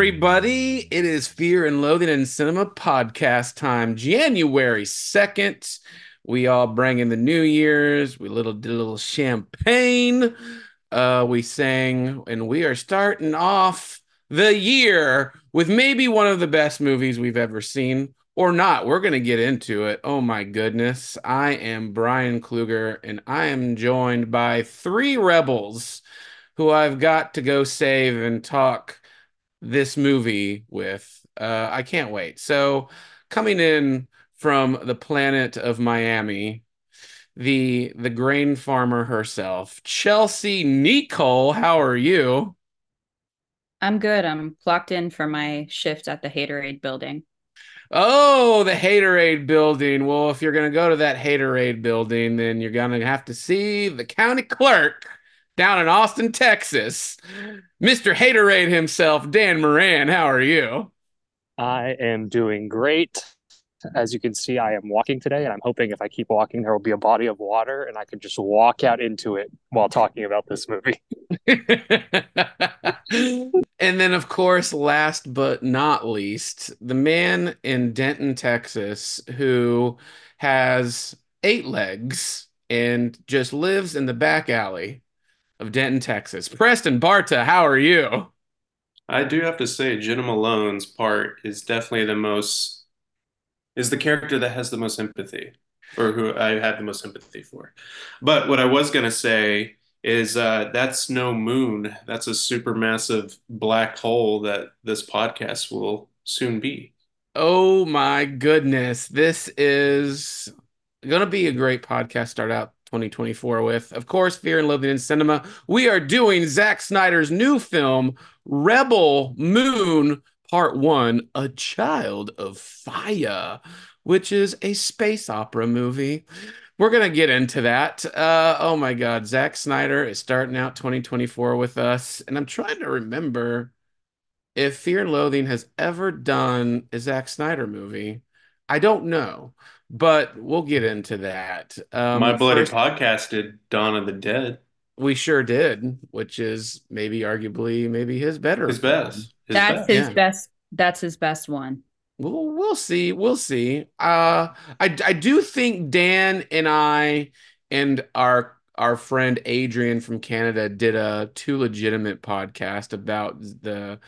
everybody. It is Fear and Loathing in Cinema podcast time, January 2nd. We all bring in the New Year's. We little did a little champagne. Uh, we sang, and we are starting off the year with maybe one of the best movies we've ever seen, or not. We're going to get into it. Oh my goodness. I am Brian Kluger, and I am joined by three rebels who I've got to go save and talk this movie with. Uh, I can't wait. So, coming in from the planet of Miami, the the grain farmer herself, Chelsea Nicole. How are you? I'm good. I'm clocked in for my shift at the Haterade building. Oh, the Haterade building. Well, if you're going to go to that Haterade building, then you're going to have to see the county clerk down in Austin, Texas. Mr. Haterade himself, Dan Moran. How are you? I am doing great. As you can see, I am walking today, and I'm hoping if I keep walking, there will be a body of water and I can just walk out into it while talking about this movie. and then, of course, last but not least, the man in Denton, Texas, who has eight legs and just lives in the back alley of Denton, Texas. Preston Barta, how are you? I do have to say, Jena Malone's part is definitely the most, is the character that has the most empathy, or who I had the most empathy for. But what I was going to say is uh, that's no moon. That's a supermassive black hole that this podcast will soon be. Oh my goodness. This is going to be a great podcast start out 2024 with. Of course, Fear and Loathing in Cinema. We are doing Zack Snyder's new film, Rebel Moon Part 1, A Child of Fire, which is a space opera movie. We're going to get into that. Uh, oh my God. Zack Snyder is starting out 2024 with us. And I'm trying to remember if Fear and Loathing has ever done a Zack Snyder movie. I don't know, but we'll get into that. Um, My Bloody first- Podcast did Dawn of the Dead. we sure did, which is maybe arguably maybe his better. His film. best. His that's best. his yeah. best. That's his best one. We'll, we'll see. We'll see. Uh, I I do think Dan and I and our our friend Adrian from Canada did a two legitimate podcast about the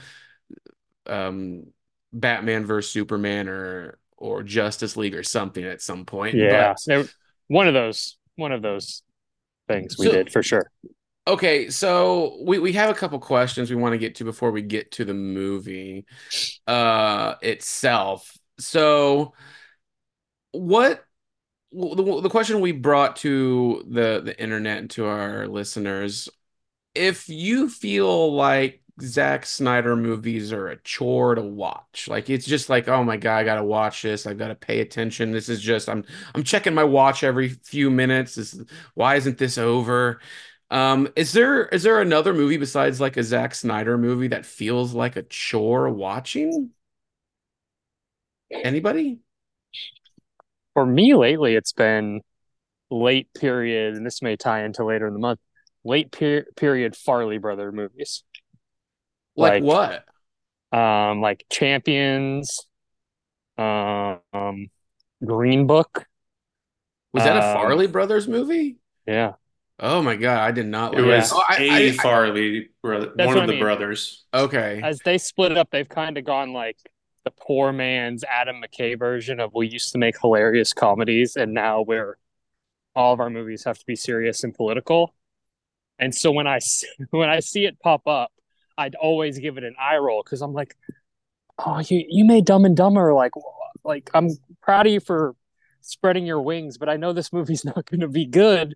um Batman versus Superman or or Justice League or something at some point. Yeah, But- one of those, one of those things we So- did for sure. Okay, so we, we have a couple questions we want to get to before we get to the movie uh itself. So what the, the question we brought to the the internet and to our listeners, if you feel like Zack Snyder movies are a chore to watch, like it's just like, oh my God, I gotta watch this, I've got to pay attention. This is just I'm I'm checking my watch every few minutes. This why isn't this over? Um, is there is there another movie besides like a Zack Snyder movie that feels like a chore watching? Anybody? For me lately, it's been late period, and this may tie into later in the month. Late per- period Farrelly brother movies, Like, Like- what? um, like Champions, um, Green Book. Was that a um, Farrelly Brothers movie? Yeah, Oh my God, I did not It was Oh, I- a I- I- Farrelly brother, one what of I the mean. brothers. okay. as they split up, they've kind of gone like the poor man's Adam McKay version of we used to make hilarious comedies, and now we're all of our movies have to be serious and political. And so when I when I see it pop up, I'd always give it an eye roll because I'm like, oh, you you made Dumb and Dumber. Like, like I'm proud of you for spreading your wings, but I know this movie's not going to be good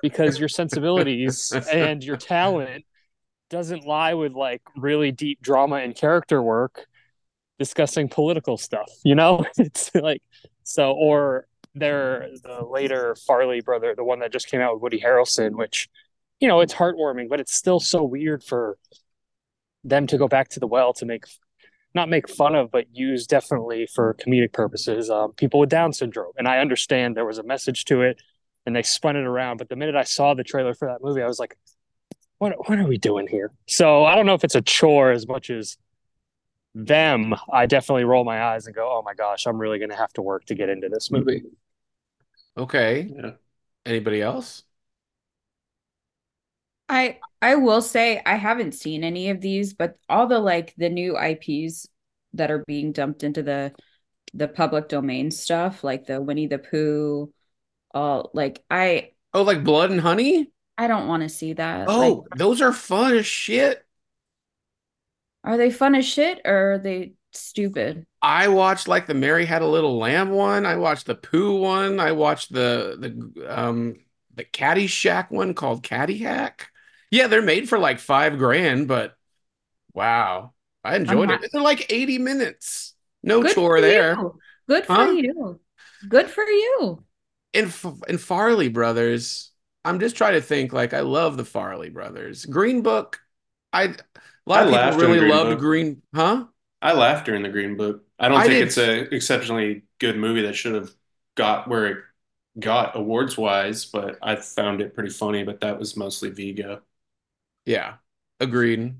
because your sensibilities and your talent doesn't lie with like really deep drama and character work discussing political stuff you know it's like so or they're the later Farrelly brother, the one that just came out with Woody Harrelson, which you know it's heartwarming, but it's still so weird for them to go back to the well to make not make fun of, but use definitely for comedic purposes. Um, people with Down syndrome, and I understand there was a message to it, and they spun it around. But the minute I saw the trailer for that movie, I was like, "What? What are we doing here?" So I don't know if it's a chore as much as them. I definitely roll my eyes and go, "Oh my gosh, I'm really going to have to work to get into this movie." Okay. Yeah. Anybody else? I I will say I haven't seen any of these, but all the like the new IPs that are being dumped into the the public domain stuff, like the Winnie the Pooh, all like I Oh, like Blood and Honey? I don't want to see that. Oh, Like, those are fun as shit. are they fun as shit or are they stupid? I watched like the Mary Had a Little Lamb one. I watched the Pooh one. I watched the the um the Caddyshack one called Caddy Hack. Yeah, they're made for like five grand, but wow, I enjoyed I'm it. Uh-huh. They're like 80 minutes. No Good chore there. you. Good for Huh? you. Good for you. And, F- in Farrelly Brothers, I'm just trying to think. Like, I love the Farrelly Brothers. Green Book, I a lot I of laughed people in really Green loved Book. Green, huh? I laughed during the Green Book. I don't I think did it's a exceptionally good movie that should have got where it got awards wise, but I found it pretty funny. But that was mostly Viggo. Yeah, agreed.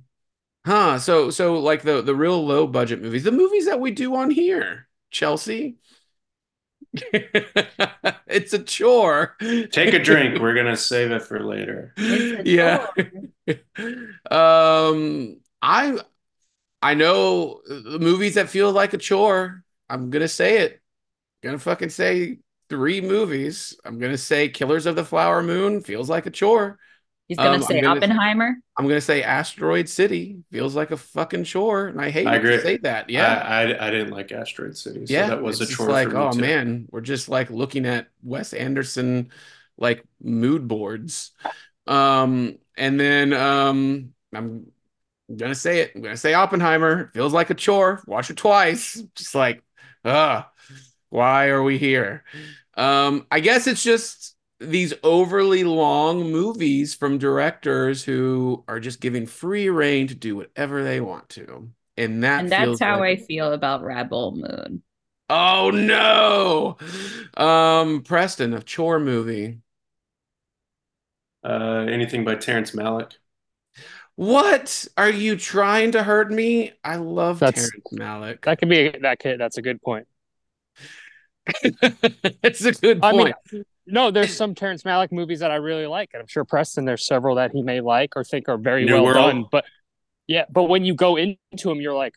Huh. So so like the the real low budget movies, the movies that we do on here, Chelsea. It's a chore. Take a drink. We're gonna save it for later. Yeah. Um I I know the movies that feel like a chore. I'm gonna say it. gonna fucking say three movies. I'm gonna say Killers of the Flower Moon feels like a chore. He's gonna Um, say I'm gonna- Oppenheimer. I'm gonna say Asteroid City feels like a fucking chore, and I hate I to say that. Yeah, I, I I didn't like Asteroid City, so yeah, that was a it's just chore like, for me oh too. man, we're just like looking at Wes Anderson like mood boards. Um, and then um, I'm gonna say it. I'm gonna say Oppenheimer feels like a chore. Watch it twice. Just like, ah, why are we here? Um, I guess it's just these overly long movies from directors who are just giving free reign to do whatever they want to. And that And that's how like I feel about Rebel Moon. Oh no. Um Preston, a chore movie. Uh, anything by Terrence Malick? What? Are you trying to hurt me? I love That's- Terrence Malick. That could be that could that's a good point. It's a good I mean, point. No, there's some Terrence Malick movies that I really like, and I'm sure Preston there's several that he may like or think are very New well World. done. But yeah, but when you go into them, you're like,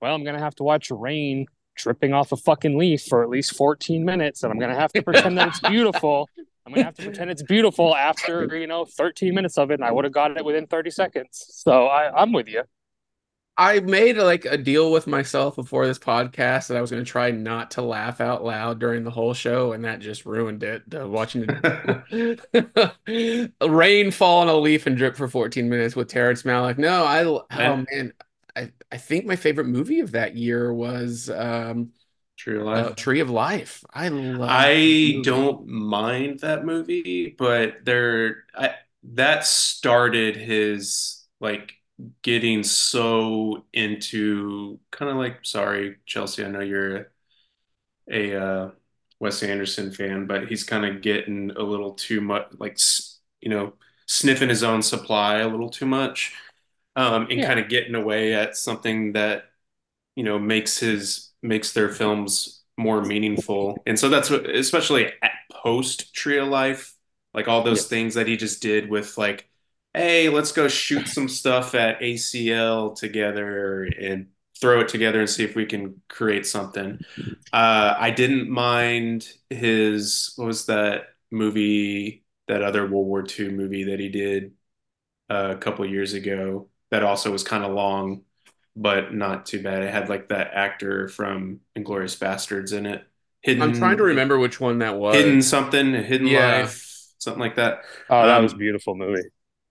well, I'm gonna have to watch rain dripping off a fucking leaf for at least 14 minutes, and I'm gonna have to pretend that it's beautiful. I'm gonna have to pretend it's beautiful after you know 13 minutes of it, and I would have got it within 30 seconds. So I, I'm with you. I made like a deal with myself before this podcast that I was going to try not to laugh out loud during the whole show, and that just ruined it. Uh, watching it, rain fall on a leaf and drip for 14 minutes with Terrence Malick. No, I oh man, I I think my favorite movie of that year was um, True uh, Life. Tree of Life. I love. I don't mind that movie, but there I that started his like getting so into kind of like sorry, Chelsea, I know you're a uh Wes Anderson fan, but he's kind of getting a little too much like you know, sniffing his own supply a little too much. Um and Yeah. kind of getting away at something that you know makes his makes their films more meaningful and so that's what especially at post tree of life like all those Yeah. things that he just did with like hey let's go shoot some stuff at acl together and throw it together and see if we can create something uh i didn't mind his what was that movie that other world war ii movie that he did uh, a couple years ago that also was kind of long but not too bad. It had like that actor from Inglourious Basterds in it. Hidden, I'm trying to remember which one that was. Hidden something, Hidden Yeah. Life, something like that. Oh, that Um, was a beautiful movie.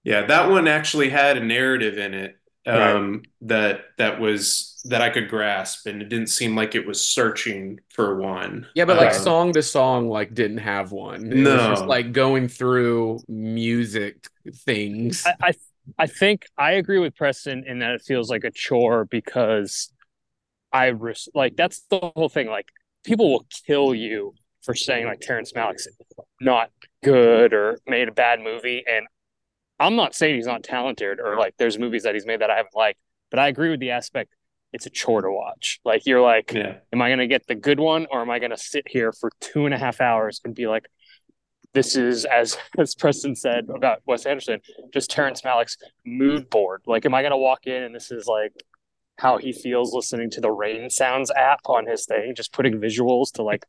Yeah, that one actually had a narrative in it um, that that was that I could grasp, and it didn't seem like it was searching for one. Yeah, but like Um, song to song, like didn't have one. It was just No. like going through music things. I, I I think I agree with Preston in that it feels like a chore because I res- like that's the whole thing. Like people will kill you for saying like Terrence Malick's not good or made a bad movie, and I'm not saying he's not talented or like there's movies that he's made that I haven't liked, but I agree with the aspect it's a chore to watch. Like you're like, yeah, am I going to get the good one or am I going to sit here for two and a half hours and be like, this is as as Preston said about Wes Anderson, just Terrence Malick's mood board. Like, am I going to walk in and this is like how he feels listening to the rain sounds app on his thing, just putting visuals to like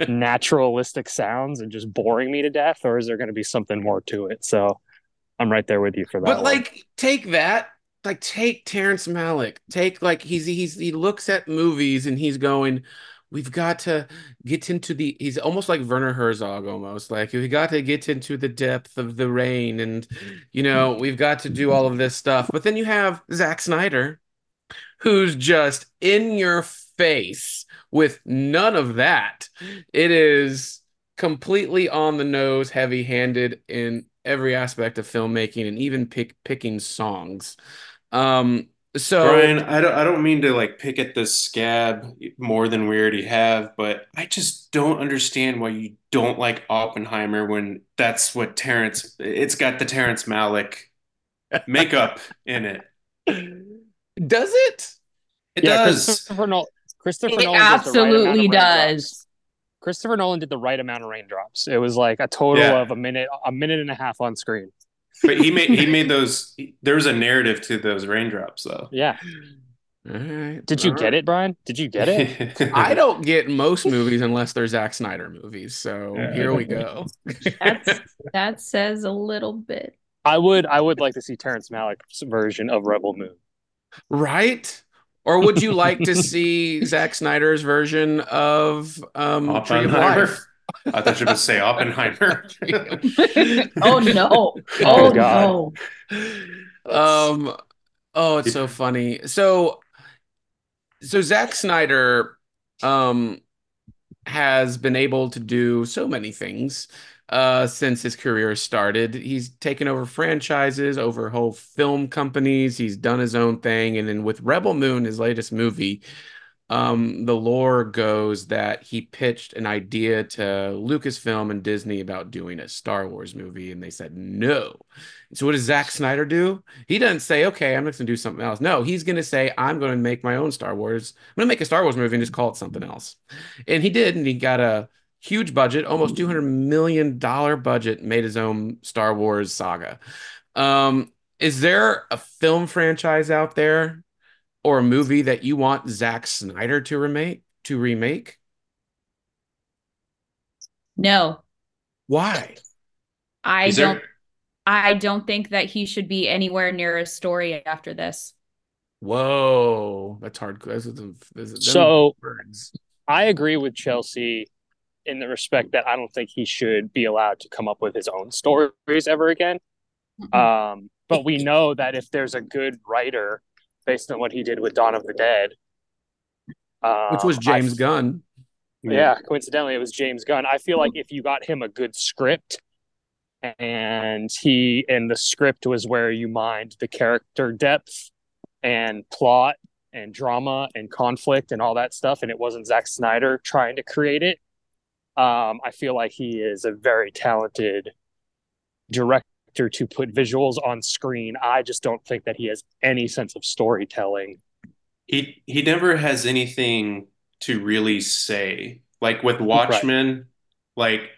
naturalistic sounds and just boring me to death, or is there going to be something more to it? So I'm right there with you for that. But one. like, take that. Like, take Terrence Malick. Take like he's he's he looks at movies and he's going, "We've got to get into the." He's almost like Werner Herzog, almost like we got to get into the depth of the rain, and you know we've got to do all of this stuff. But then you have Zack Snyder, who's just in your face with none of that. It is completely on the nose, heavy handed in every aspect of filmmaking and even pick picking songs. Um, so Brian, I don't I don't mean to like pick at this scab more than we already have, but I just don't understand why you don't like Oppenheimer when that's what Terrence it's got the Terrence Malick makeup in it. does it? It yeah, does. Christopher Nolan. Christopher It Nolan did right absolutely raindrops. does. Christopher Nolan did the right amount of raindrops. It was like a total Yeah. of a minute, a minute and a half on screen. But he made he made those there's a narrative to those raindrops though. Yeah. All right. Did you all get right. it, Brian? Did you get it? I don't get most movies unless they're Zack Snyder movies. So Yeah. here we go. That's that says a little bit. I would. I would like to see Terrence Malick's version of Rebel Moon. right? Or would you like to see Zack Snyder's version of um, Tree of Oppenheimer. Life? I thought you were going to say Oppenheimer. oh no. Oh, Oh, God. no. um oh it's so funny so so Zack Snyder um has been able to do so many things uh since his career started he's taken over franchises over whole film companies he's done his own thing and then with Rebel Moon his latest movie um, the lore goes that he pitched an idea to Lucasfilm and Disney about doing a Star Wars movie, and they said no. So what does Zack Snyder do? He doesn't say, "Okay, I'm just gonna do something else." No, he's gonna say, "I'm gonna make my own Star Wars. I'm gonna make a Star Wars movie and just call it something else." And he did, and he got a huge budget, almost 200 million dollar budget, made his own Star Wars saga. Um, is there a film franchise out there or a movie that you want Zack Snyder to remake to remake? No. Why? I Is there- don't I don't think that he should be anywhere near a story after this. Whoa, that's hard. This is, this is, So- words. I agree with Chelsea in the respect that I don't think he should be allowed to come up with his own stories ever again. Um, but we know that if there's a good writer, based on what he did with Dawn of the Dead, um, which was James I- Gunn. Yeah, coincidentally, it was James Gunn. I feel like if you got him a good script, and he and the script was where you mined the character depth and plot and drama and conflict and all that stuff, and it wasn't Zack Snyder trying to create it. Um, I feel like he is a very talented director to put visuals on screen. I just don't think that he has any sense of storytelling. He he never has anything to really say. Like with Watchmen, like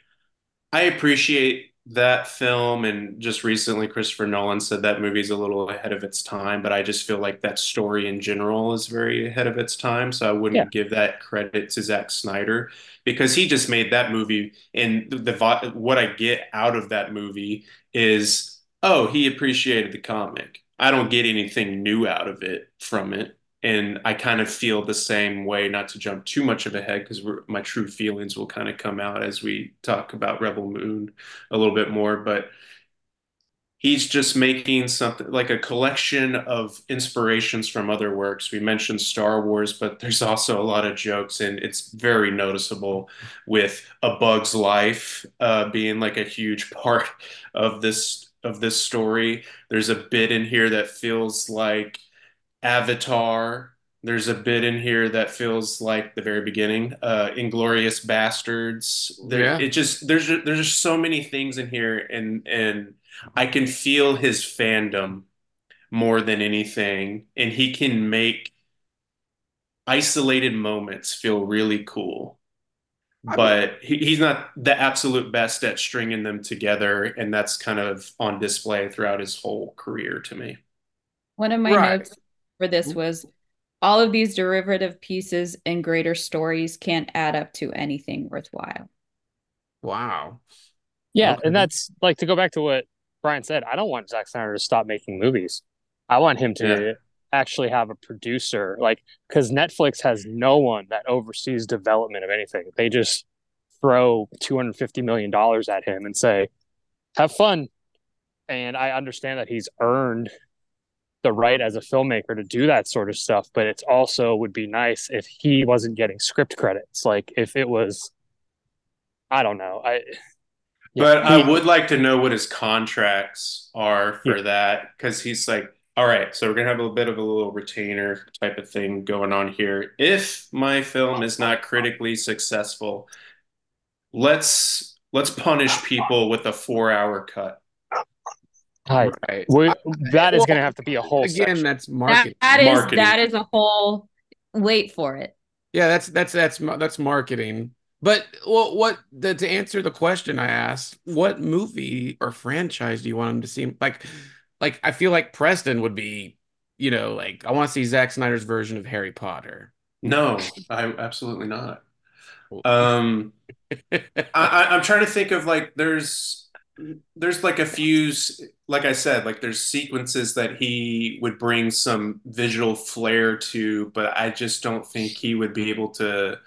I appreciate that film and just recently Christopher Nolan said that movie's a little ahead of its time, but I just feel like that story in general is very ahead of its time. So I wouldn't Yeah. give that credit to Zack Snyder because he just made that movie and the, the what I get out of that movie is oh, he appreciated the comic. I don't get anything new out of it from it. And I kind of feel the same way, not to jump too much of ahead, because my true feelings will kind of come out as we talk about Rebel Moon a little bit more. But he's just making something like a collection of inspirations from other works. We mentioned Star Wars, but there's also a lot of jokes, and it's very noticeable with A Bug's Life uh, being like a huge part of this of this story. There's a bit in here that feels like Avatar. There's a bit in here that feels like the very beginning, uh, Inglourious Basterds. There, Yeah. it just there's there's just so many things in here, and and I can feel his fandom more than anything, and he can make isolated moments feel really cool. I But he, he's not the absolute best at stringing them together, and that's kind of on display throughout his whole career to me. One of my Right. notes for this was all of these derivative pieces and greater stories can't add up to anything worthwhile. Wow. Yeah, Okay. and that's like to go back to what Brian said. I don't want Zack Snyder to stop making movies. I want him to Yeah. actually have a producer, like because Netflix has no one that oversees development of anything. They just throw two hundred fifty million dollars at him and say, "Have fun." And I understand that he's earned the right as a filmmaker to do that sort of stuff, but it's also would be nice if he wasn't getting script credits. Like if it was, I don't know, I. yeah, But I he- would like to know what his contracts are for that because he's like, all right, so we're gonna have a little bit of a little retainer type of thing going on here. If my film is not critically successful, let's let's punish people with a four hour cut. I- Right. we, that is well, going to have to be a whole Again, section. that's That, marketing. That is that is a whole wait for it. Yeah, that's that's that's that's marketing. But well, what the, to answer the question I asked, what movie or franchise do you want him to see? Like, like I feel like Preston would be, you know, like I want to see Zack Snyder's version of Harry Potter. No, I absolutely not. Um, I, I, I'm trying to think of like there's there's like a few s- like I said like there's sequences that he would bring some visual flair to, but I just don't think he would be able to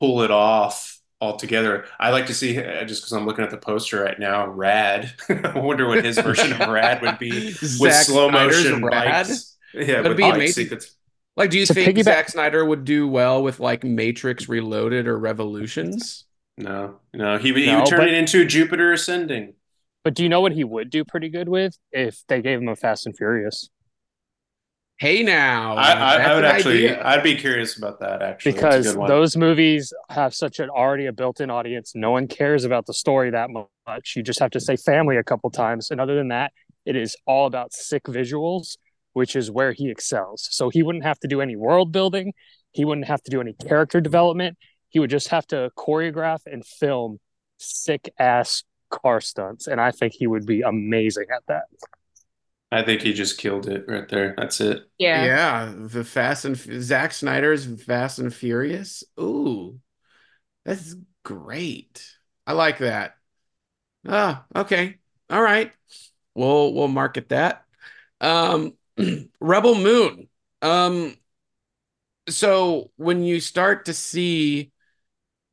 pull it off altogether. I like to see uh, just because I'm looking at the poster right now, Rad. I wonder what his version of Rad would be with slow motion Rad? lights. Yeah, That'd be amazing. sequence. Like, do you To think piggyback- Zack Snyder would do well with like Matrix Reloaded or Revolutions? No, no, he would, he No, would turn but- it into Jupiter Ascending. But do you know what he would do pretty good with if they gave him a Fast and Furious? Hey now, I, I, I would actually, idea. I'd be curious about that actually. Because those movies have such an already a built-in audience. No one cares about the story that much. You just have to say family a couple times. And other than that, it is all about sick visuals, which is where he excels. So he wouldn't have to do any world building. He wouldn't have to do any character development. He would just have to choreograph and film sick ass car stunts. And I think he would be amazing at that. I think he just killed it right there. That's it. Yeah. Yeah, the Fast and Zack Snyder's Fast and Furious. Ooh, that's great. I like that. Ah, okay. All right. We'll we'll market that. Um, Rebel Moon. Um, so when you start to see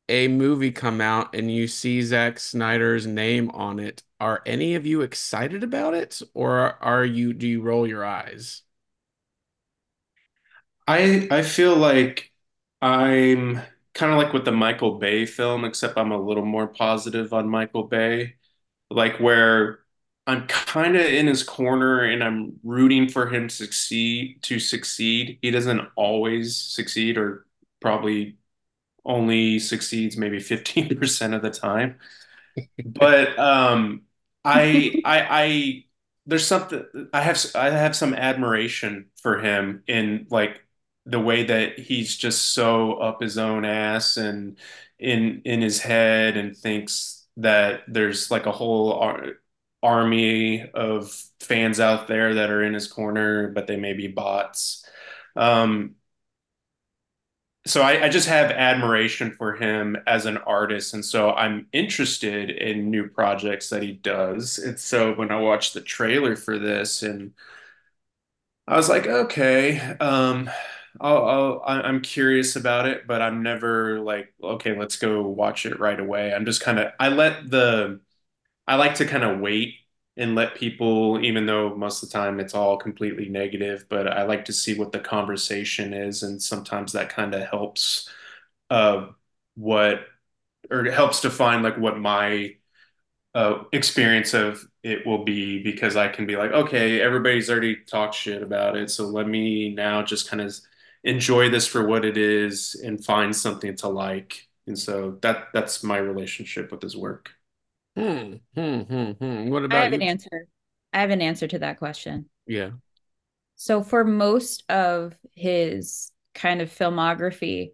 a movie come out and you see Zack Snyder's name on it, are any of you excited about it, or are you do you roll your eyes? I I feel like I'm kind of like with the Michael Bay film, except I'm a little more positive on Michael Bay. Like where I'm kind of in his corner and I'm rooting for him to succeed to succeed. He doesn't always succeed or probably only succeeds maybe 15% of the time. But um I I I there's something I have I have some admiration for him in like the way that he's just so up his own ass and in in his head and thinks that there's like a whole ar army of fans out there that are in his corner, but they may be bots. Um, so I, I just have admiration for him as an artist, and so I'm interested in new projects that he does. And so when I watched the trailer for this, and I was like, okay, um, I'll, I- I'm curious about it, but I'm never like, okay, let's go watch it right away. I'm just kind of, I let the, I like to kind of wait and let people, even though most of the time it's all completely negative, but I like to see what the conversation is, and sometimes that kind of helps uh what or helps define like what my uh, experience of it will be because I can be like, okay, everybody's already talked shit about it, so let me now just kind of enjoy this for what it is and find something to like. And so that that's my relationship with his work. Hmm, hmm, hmm, hmm. What about I have an answer. I have an answer to that question. Yeah. So for most of his kind of filmography,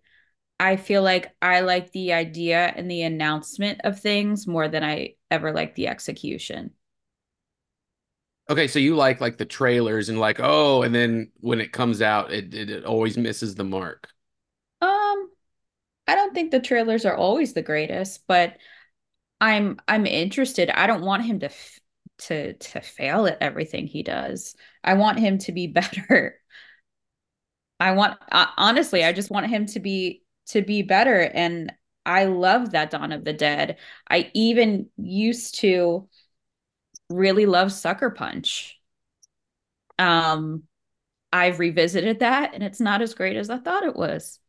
I feel like I like the idea and the announcement of things more than I ever like the execution. Okay, so you like like the trailers and like, oh, and then when it comes out, it it, it always misses the mark. Um, I don't think the trailers are always the greatest, but I'm I'm interested. I don't want him to f to to fail at everything he does. I want him to be better. I want uh, honestly, I just want him to be to be better and I love that Dawn of the Dead. I even used to really love Sucker Punch. Um I've revisited that and it's not as great as I thought it was.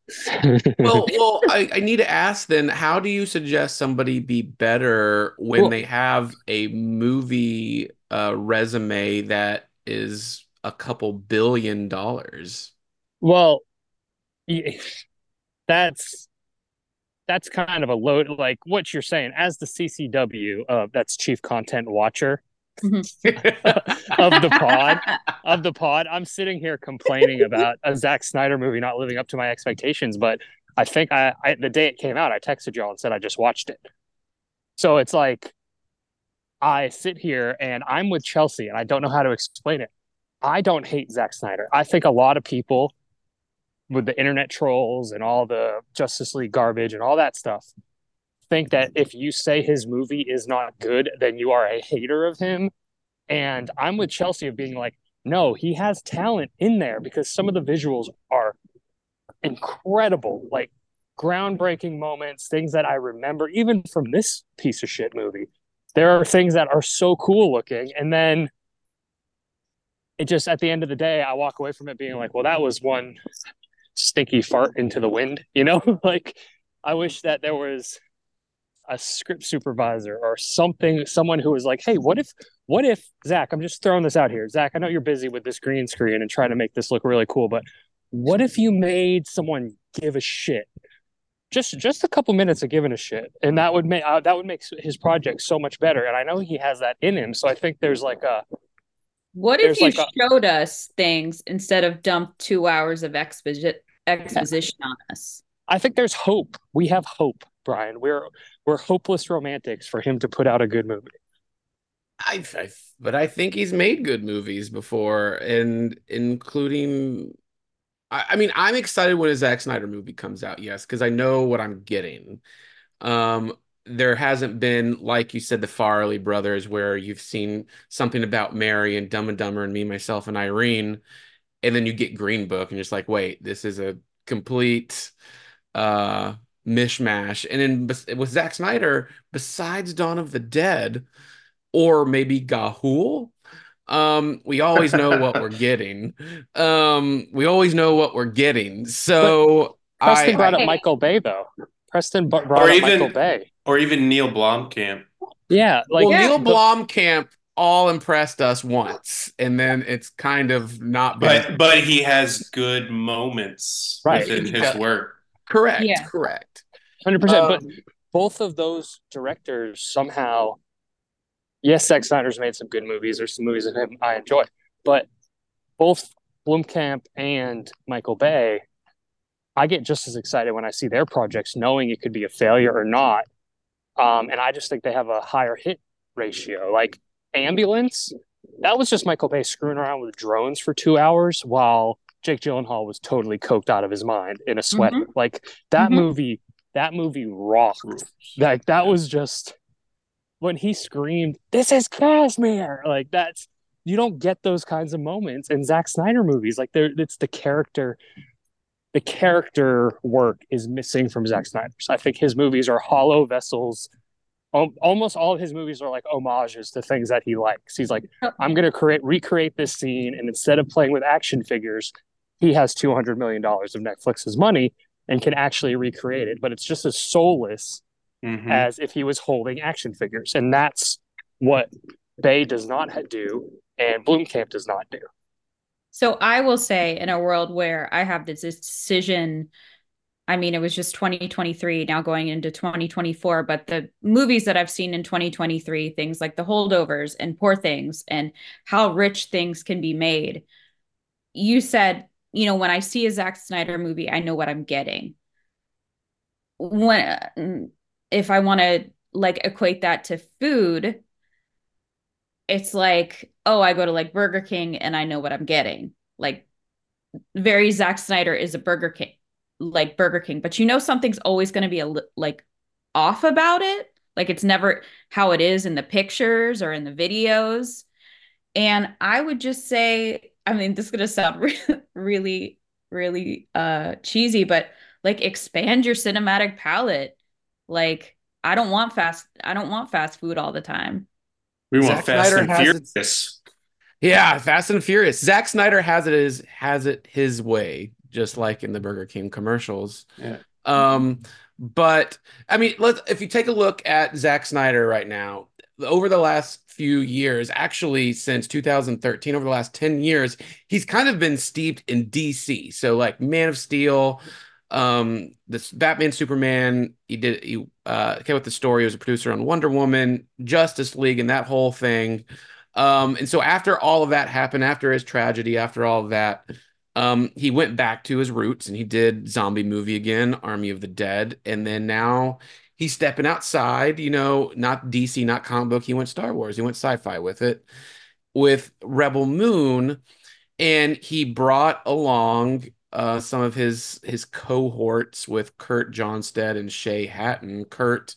Well, well, I, I need to ask then, how do you suggest somebody be better when Well- they have a movie uh, resume that is a couple billion dollars? Well, y- that's that's kind of a load. Like what you're saying, as the CCW, uh, that's Chief Content Watcher Mm-hmm. of the pod, of the pod. I'm sitting here complaining about a Zack Snyder movie not living up to my expectations, but I think I, I the day it came out, I texted y'all and said I just watched it. So it's like I sit here and I'm with Chelsea, and I don't know how to explain it. I don't hate Zack Snyder. I think a lot of people with the internet trolls and all the Justice League garbage and all that stuff think that if you say his movie is not good, then you are a hater of him. And I'm with Chelsea of being like, no, he has talent in there because some of the visuals are incredible, like groundbreaking moments, things that I remember even from this piece of shit movie. There are things that are so cool looking. And then it just at the end of the day, I walk away from it being like, well, that was one stinky fart into the wind, you know? like I wish that there was a script supervisor or something, someone who was like, hey, what if, what if, Zack, I'm just throwing this out here. Zack, I know you're busy with this green screen and trying to make this look really cool, but what if you made someone give a shit? Just, just a couple minutes of giving a shit, and that would make uh, that would make his project so much better. And I know he has that in him, so I think there's like a What if you like a- showed us things instead of dumped two hours of exposi- exposition on us? I think there's hope. We have hope, Brian. We're we're hopeless romantics for him to put out a good movie. I, I, but I think he's made good movies before, and including. I, I mean, I'm excited when a Zack Snyder movie comes out. Yes, because I know what I'm getting. Um, there hasn't been, like you said, the Farrelly brothers, where you've seen something about Mary and Dumb and Dumber and Me, Myself, and Irene, and then you get Green Book, and you're just like, wait, this is a complete uh mishmash. And then with Zack Snyder, besides Dawn of the Dead, or maybe Ga'Hoole. Um, we always know what we're getting. Um, we always know what we're getting. So Preston I, brought I- up Michael Bay though. Preston bu- brought Or up even- Michael Bay. Or even Neil Blomkamp. Yeah, like well, Yeah. Neil Blomkamp all impressed us once, and then it's kind of not been But but he has good moments Right. within his work. Correct. Yeah. Correct. hundred percent. Um, But both of those directors somehow, yes, Zack Snyder's made some good movies. There's some movies in him I enjoy, but both Blomkamp and Michael Bay, I get just as excited when I see their projects, knowing it could be a failure or not. Um, and I just think they have a higher hit ratio. Like Ambulance, that was just Michael Bay screwing around with drones for two hours while Jake Gyllenhaal was totally coked out of his mind in a sweater. Like that Mhm. movie, that movie rocked. Like that was just when he screamed, "This is Cashmere!" Like that's you don't get those kinds of moments in Zack Snyder movies. Like there, it's the character. The character work is missing from Zack Snyder's. I think his movies are hollow vessels almost all of his movies are like homages to things that he likes. He's like, I'm going to create recreate this scene, and instead of playing with action figures, he has two hundred million dollars of Netflix's money and can actually recreate it. But it's just as soulless Mhm. as if he was holding action figures, and that's what Bay does not do, and Blomkamp does not do. So I will say, in a world where I have this decision, I mean, it was just 2023, now going into 2024, but the movies that I've seen in 2023, things like The Holdovers and Poor Things and how rich things can be made. You said, you know, when I see a Zack Snyder movie, I know what I'm getting. When, if I want to like equate that to food, it's like, oh, I go to like Burger King and I know what I'm getting. Like very Zack Snyder is a Burger King, like Burger King, but you know something's always going to be a li- like off about it. Like it's never how it is in the pictures or in the videos. And I would just say, I mean, this is going to sound re- really, really uh cheesy, but like expand your cinematic palette. Like I don't want fast, I don't want fast food all the time. We want Zack Fast Snyder and has its- Furious. Yeah, Fast and Furious. Zack Snyder has it his has it his way, just like in the Burger King commercials. Yeah. Um, but I mean, let's if you take a look at Zack Snyder right now, over the last few years, actually since 2013, over the last 10 years, he's kind of been steeped in DC. So like Man of Steel, um, this Batman Superman, he did he uh came with the story, he was a producer on Wonder Woman, Justice League, and that whole thing. Um, and so after all of that happened, after his tragedy, after all of that, um, he went back to his roots and he did zombie movie again, Army of the Dead, and then now he's stepping outside, you know, not DC, not comic book. He went Star Wars, he went sci-fi with it, with Rebel Moon, and he brought along uh, some of his his cohorts with Kurt Johnstad and Shay Hatten. Kurt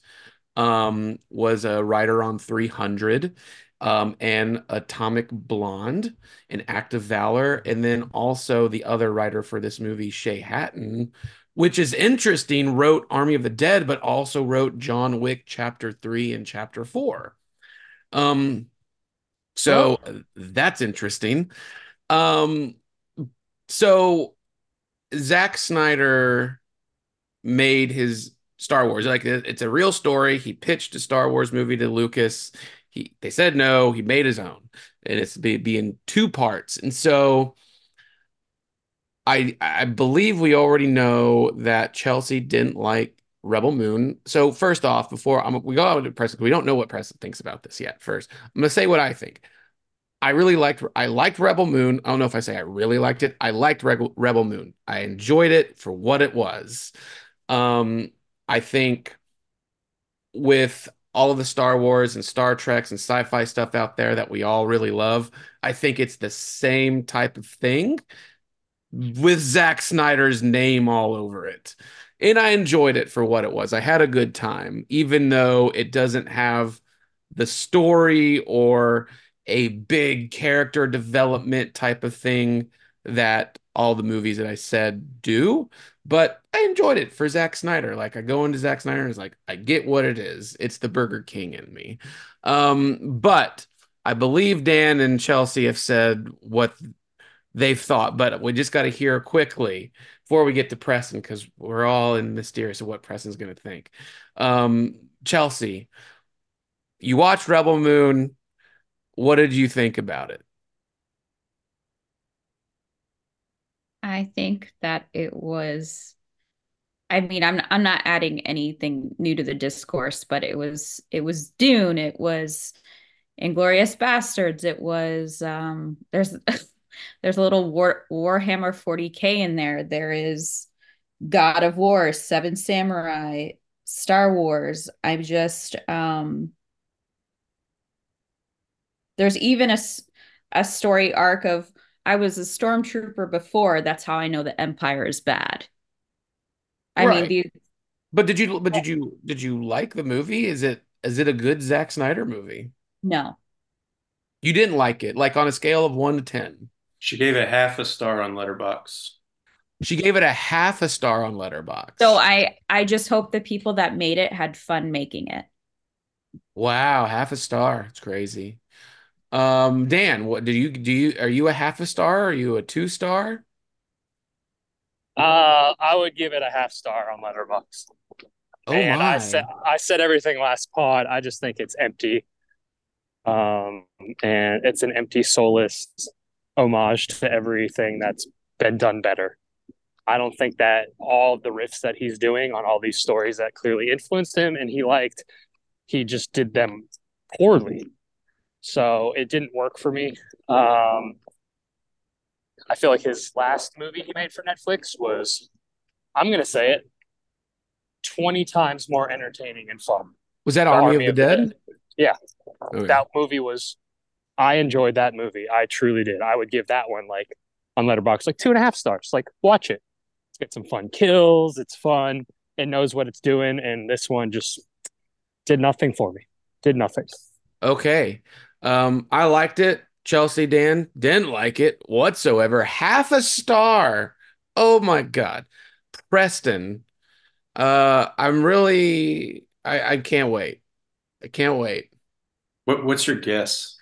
um, was a writer on 300 um, and Atomic Blonde, an Act of Valor, and then also the other writer for this movie, Shay Hatten, which is interesting, wrote Army of the Dead, but also wrote John Wick Chapter 3 and Chapter 4. Um, so that's interesting. Um, so Zack Snyder made his Star Wars. Like it's a real story. He pitched a Star Wars movie to Lucas. He they said no. He made his own, and it's be, be in two parts. And so, I I believe we already know that Chelsea didn't like Rebel Moon. So first off, before I'm, we go out to Preston, we don't know what Preston thinks about this yet. First, I'm gonna say what I think. I really liked I liked Rebel Moon. I don't know if I say I really liked it. I liked Rebel, Rebel Moon. I enjoyed it for what it was. Um, I think with all of the Star Wars and Star Treks and sci-fi stuff out there that we all really love, I think it's the same type of thing with Zack Snyder's name all over it. And I enjoyed it for what it was. I had a good time, even though it doesn't have the story or a big character development type of thing that all the movies that I said do. But I enjoyed it for Zack Snyder. Like I go into Zack Snyder and it's like, I get what it is. It's the Burger King in me. Um, but I believe Dan and Chelsea have said what they've thought, but we just got to hear quickly before we get to Preston because we're all in mysterious of what Preston's going to think. Um, Chelsea, you watched Rebel Moon. What did you think about it? I think that it was I mean, I'm I'm not adding anything new to the discourse, but it was it was Dune, it was Inglourious Basterds, it was um there's there's a little War Warhammer 40K in there. There is God of War, Seven Samurai, Star Wars. I'm just um there's even a a story arc of I was a stormtrooper before. That's how I know the Empire is bad. I Right. mean, But did you but did you did you like the movie? Is it is it a good Zack Snyder movie? no. You didn't like it, like on a scale of one to ten. She gave it half a star on Letterboxd. She gave it a half a star on Letterboxd. So I I just hope the people that made it had fun making it. Wow, half a star. It's crazy. Um, Dan, what do you do you are you a half a star? Are you a two star? Uh, I would give it a half star on Letterboxd. Oh and I said I said everything last pod. I just think it's empty. Um, and it's an empty, soulless homage to everything that's been done better. I don't think that all of the riffs that he's doing on all these stories that clearly influenced him and he liked, he just did them poorly. So it didn't work for me. Um, I feel like his last movie he made for Netflix was, I'm going to say it, 20 times more entertaining and fun. Was that The Army, of the Dead? Yeah. Okay. That movie was, I enjoyed that movie. I truly did. I would give that one like on Letterboxd like two and a half stars. Like watch it. It's got some fun kills. It's fun. It knows what it's doing. And this one just did nothing for me. Did nothing. Okay. Um, I liked it. Chelsea Dan didn't like it whatsoever. Half a star. Oh my God. Preston. Uh, I'm really I, I can't wait. I can't wait. What, what's your guess?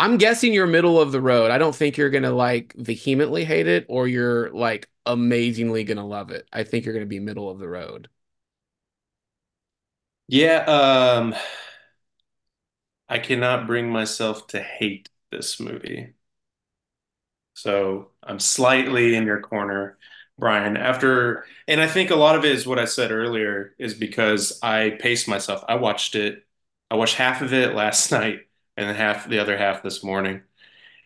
I'm guessing you're middle of the road. I don't think you're gonna like vehemently hate it or you're like amazingly gonna love it. I think you're gonna be middle of the road. Yeah, um, I cannot bring myself to hate this movie. So I'm slightly in your corner, Brian. After, and I think a lot of it is what I said earlier, is because I paced myself. I watched it, I watched half of it last night and half the other half this morning.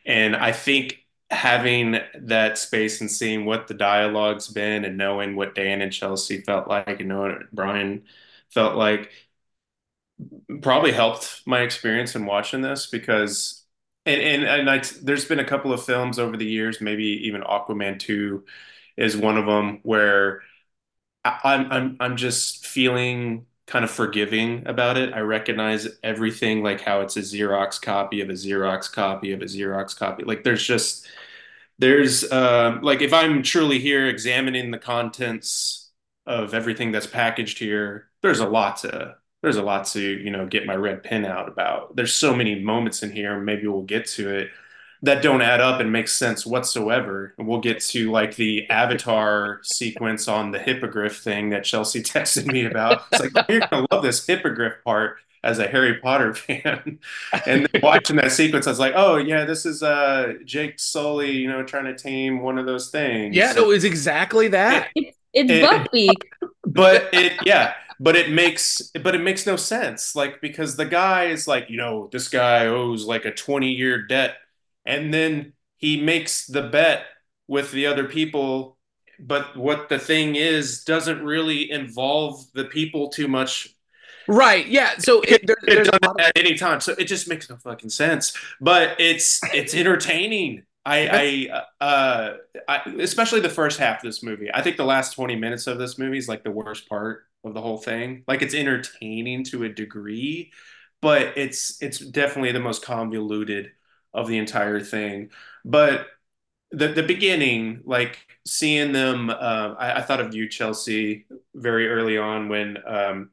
And I think having that space and seeing what the dialogue's been and knowing what Dan and Chelsea felt like and knowing what Brian felt like probably helped my experience in watching this because and and, and I, there's been a couple of films over the years, maybe even Aquaman 2 is one of them where I, I'm I'm I'm just feeling kind of forgiving about it. I recognize everything like how it's a Xerox copy of a Xerox copy of a Xerox copy. Like there's just there's um like if I'm truly here examining the contents of everything that's packaged here, there's a lot to there's a lot to, you know, get my red pen out about. There's so many moments in here, maybe we'll get to it, that don't add up and make sense whatsoever. And we'll get to like the Avatar sequence on the hippogriff thing that Chelsea texted me about. It's like, oh, you're gonna love this hippogriff part as a Harry Potter fan. And then watching that sequence, I was like, oh yeah, this is uh Jake Sully, you know, trying to tame one of those things. Yeah, no, it's exactly that. It's it's It- Buckbeak. but it yeah but it makes but it makes no sense like because the guy is like you know this guy owes like a 20 year debt and then he makes the bet with the other people but what the thing is doesn't really involve the people too much Right. Yeah. So it, there, it there's a done of- at any time so it just makes no fucking sense but it's it's entertaining I, I, uh, I, especially the first half of this movie. I think the last 20 minutes of this movie is like the worst part of the whole thing. Like it's entertaining to a degree, but it's it's definitely the most convoluted of the entire thing. But the the beginning, like seeing them, uh, I, I thought of you, Chelsea, very early on when um,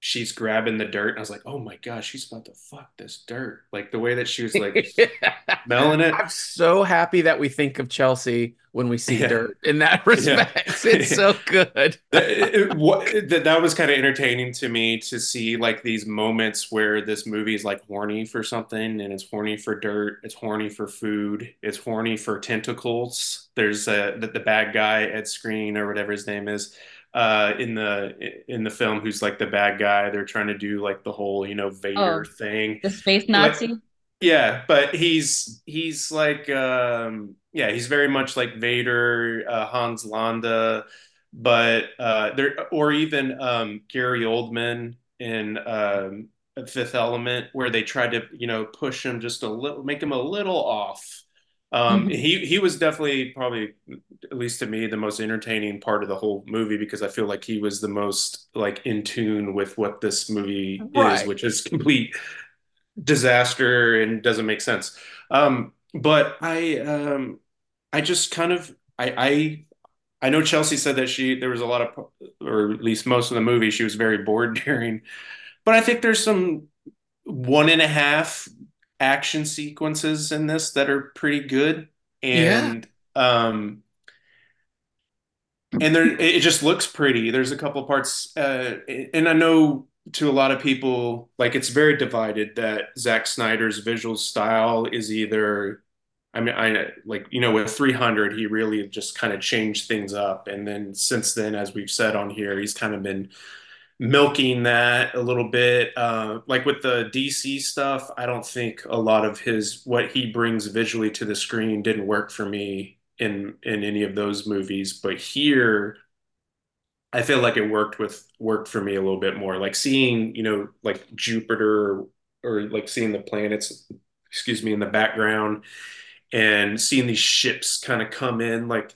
she's grabbing the dirt. And I was like, oh my gosh, she's about to fuck this dirt. Like the way that she was like smelling it. I'm so happy that we think of Chelsea when we see Yeah. dirt in that respect. It's so good. It- it- what, that, that was kind of entertaining to me to see like these moments where this movie is like horny for something and it's horny for dirt, it's horny for food, it's horny for tentacles. There's a, the, the bad guy Ed Skrein or whatever his name is uh in the in the film who's like the bad guy they're trying to do like the whole you know Vader Oh. thing The space Nazi. yeah, but he's he's like um yeah, he's very much like Vader, uh, Hans Landa, but uh there or even um Gary Oldman in um Fifth Element where they tried to, you know, push him just a little make him a little off. Um Mhm. he he was definitely probably at least to me the most entertaining part of the whole movie because I feel like he was the most like in tune with what this movie Right. is, which is complete disaster and doesn't make sense. Um, but I um, I just kind of I, I I know Chelsea said that she there was a lot of or at least most of the movie she was very bored during. but I think there's some one and a half action sequences in this that are pretty good, and um, and there it just looks pretty. There's a couple of parts, uh, and I know to a lot of people, like it's very divided that Zack Snyder's visual style is either I mean, I like you know with 300, he really just kind of changed things up, and then since then, as we've said on here, he's kind of been milking that a little bit. Uh, like with the DC stuff, I don't think a lot of his what he brings visually to the screen didn't work for me in in any of those movies, but here. I feel like it worked with worked for me a little bit more. Like seeing, you know, like Jupiter or, or like seeing the planets, excuse me, in the background and seeing these ships kind of come in like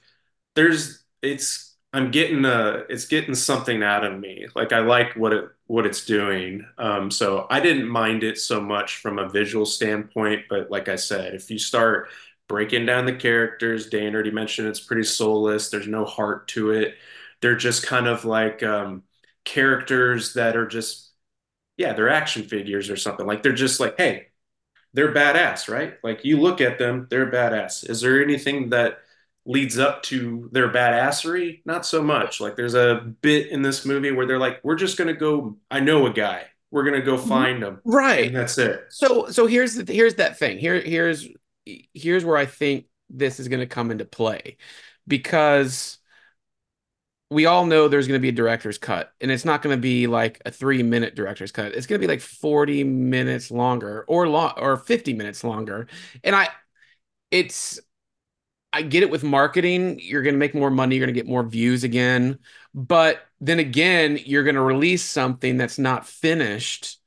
there's it's i'm getting a it's getting something out of me like i like what it what it's doing um so i didn't mind it so much from a visual standpoint but like i said if you start breaking down the characters dan already mentioned it's pretty soulless there's no heart to it they're just kind of like um characters that are just yeah they're action figures or something like they're just like hey they're badass, right? Like you look at them, they're badass. Is there anything that leads up to their badassery? Not so much. Like there's a bit in this movie where they're like, we're just gonna go. I know a guy. We're gonna go mm-hmm. find him. Right. And that's it. So so here's the here's that thing. Here here's here's where I think this is gonna come into play because we all know there's going to be a director's cut and it's not going to be like a three minute director's cut it's going to be like 40 minutes longer or long or 50 minutes longer and i it's i get it with marketing you're going to make more money you're going to get more views again but then again you're going to release something that's not finished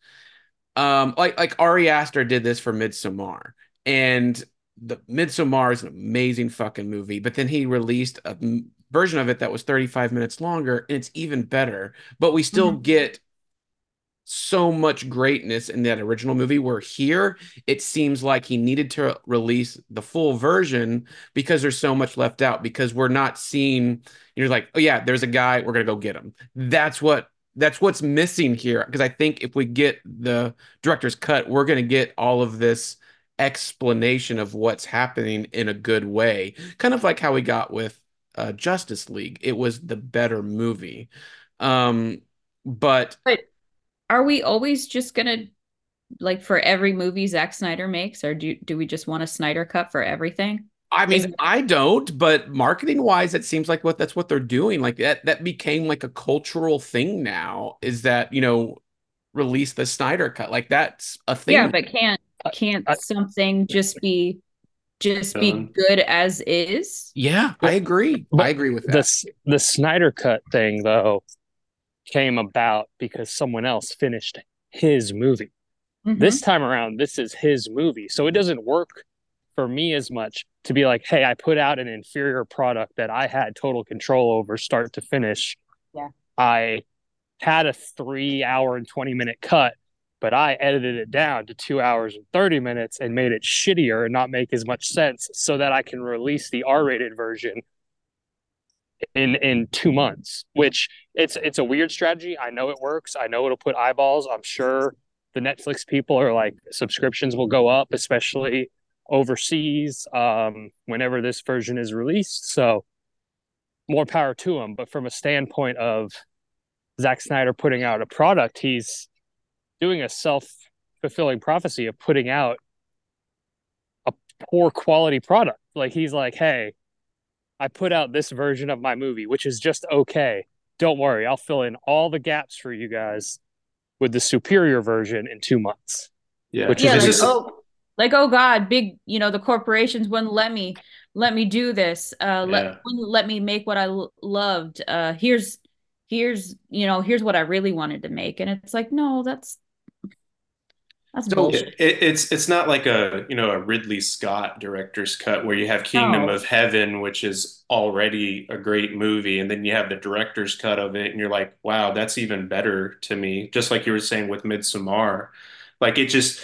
um like like ari aster did this for midsommar and the midsommar is an amazing fucking movie but then he released a version of it that was 35 minutes longer and it's even better but we still mm-hmm. get so much greatness in that original movie where here it seems like he needed to release the full version because there's so much left out because we're not seeing you're like oh yeah there's a guy we're to go get him that's what that's what's missing here because i think if we get the director's cut we're to get all of this explanation of what's happening in a good way kind of like how we got with uh, Justice League. It was the better movie. Um, but but are we always just gonna like for every movie Zack Snyder makes, or do do we just want a Snyder cut for everything? I mean, it- I don't, but marketing wise, it seems like what that's what they're doing. Like that that became like a cultural thing now. Is that you know release the Snyder cut? Like that's a thing. Yeah, but can't can't I, something just be just be um, good as is. Yeah, I agree. But I agree with that. The, the Snyder Cut thing, though, came about because someone else finished his movie. Mm-hmm. This time around, this is his movie. So it doesn't work for me as much to be like, hey, I put out an inferior product that I had total control over start to finish. Yeah. I had a three hour and 20 minute cut but I edited it down to two hours and 30 minutes and made it shittier and not make as much sense so that I can release the R-rated version in in two months, which it's it's a weird strategy. I know it works. I know it'll put eyeballs. I'm sure the Netflix people are like subscriptions will go up, especially overseas, um, whenever this version is released. So more power to them. But from a standpoint of Zack Snyder putting out a product, he's doing a self fulfilling prophecy of putting out a poor quality product. Like he's like, hey, I put out this version of my movie, which is just okay. Don't worry, I'll fill in all the gaps for you guys with the superior version in two months. Yeah, which yeah, is like, just... oh, like oh god, big, you know, the corporations wouldn't let me let me do this. Uh, let yeah. let me make what I l- loved. Uh, here's here's you know here's what I really wanted to make, and it's like no, that's that's so it, it's it's not like a you know a Ridley Scott director's cut where you have Kingdom no. of Heaven, which is already a great movie, and then you have the director's cut of it, and you're like, wow, that's even better to me. Just like you were saying with Midsommar, like it just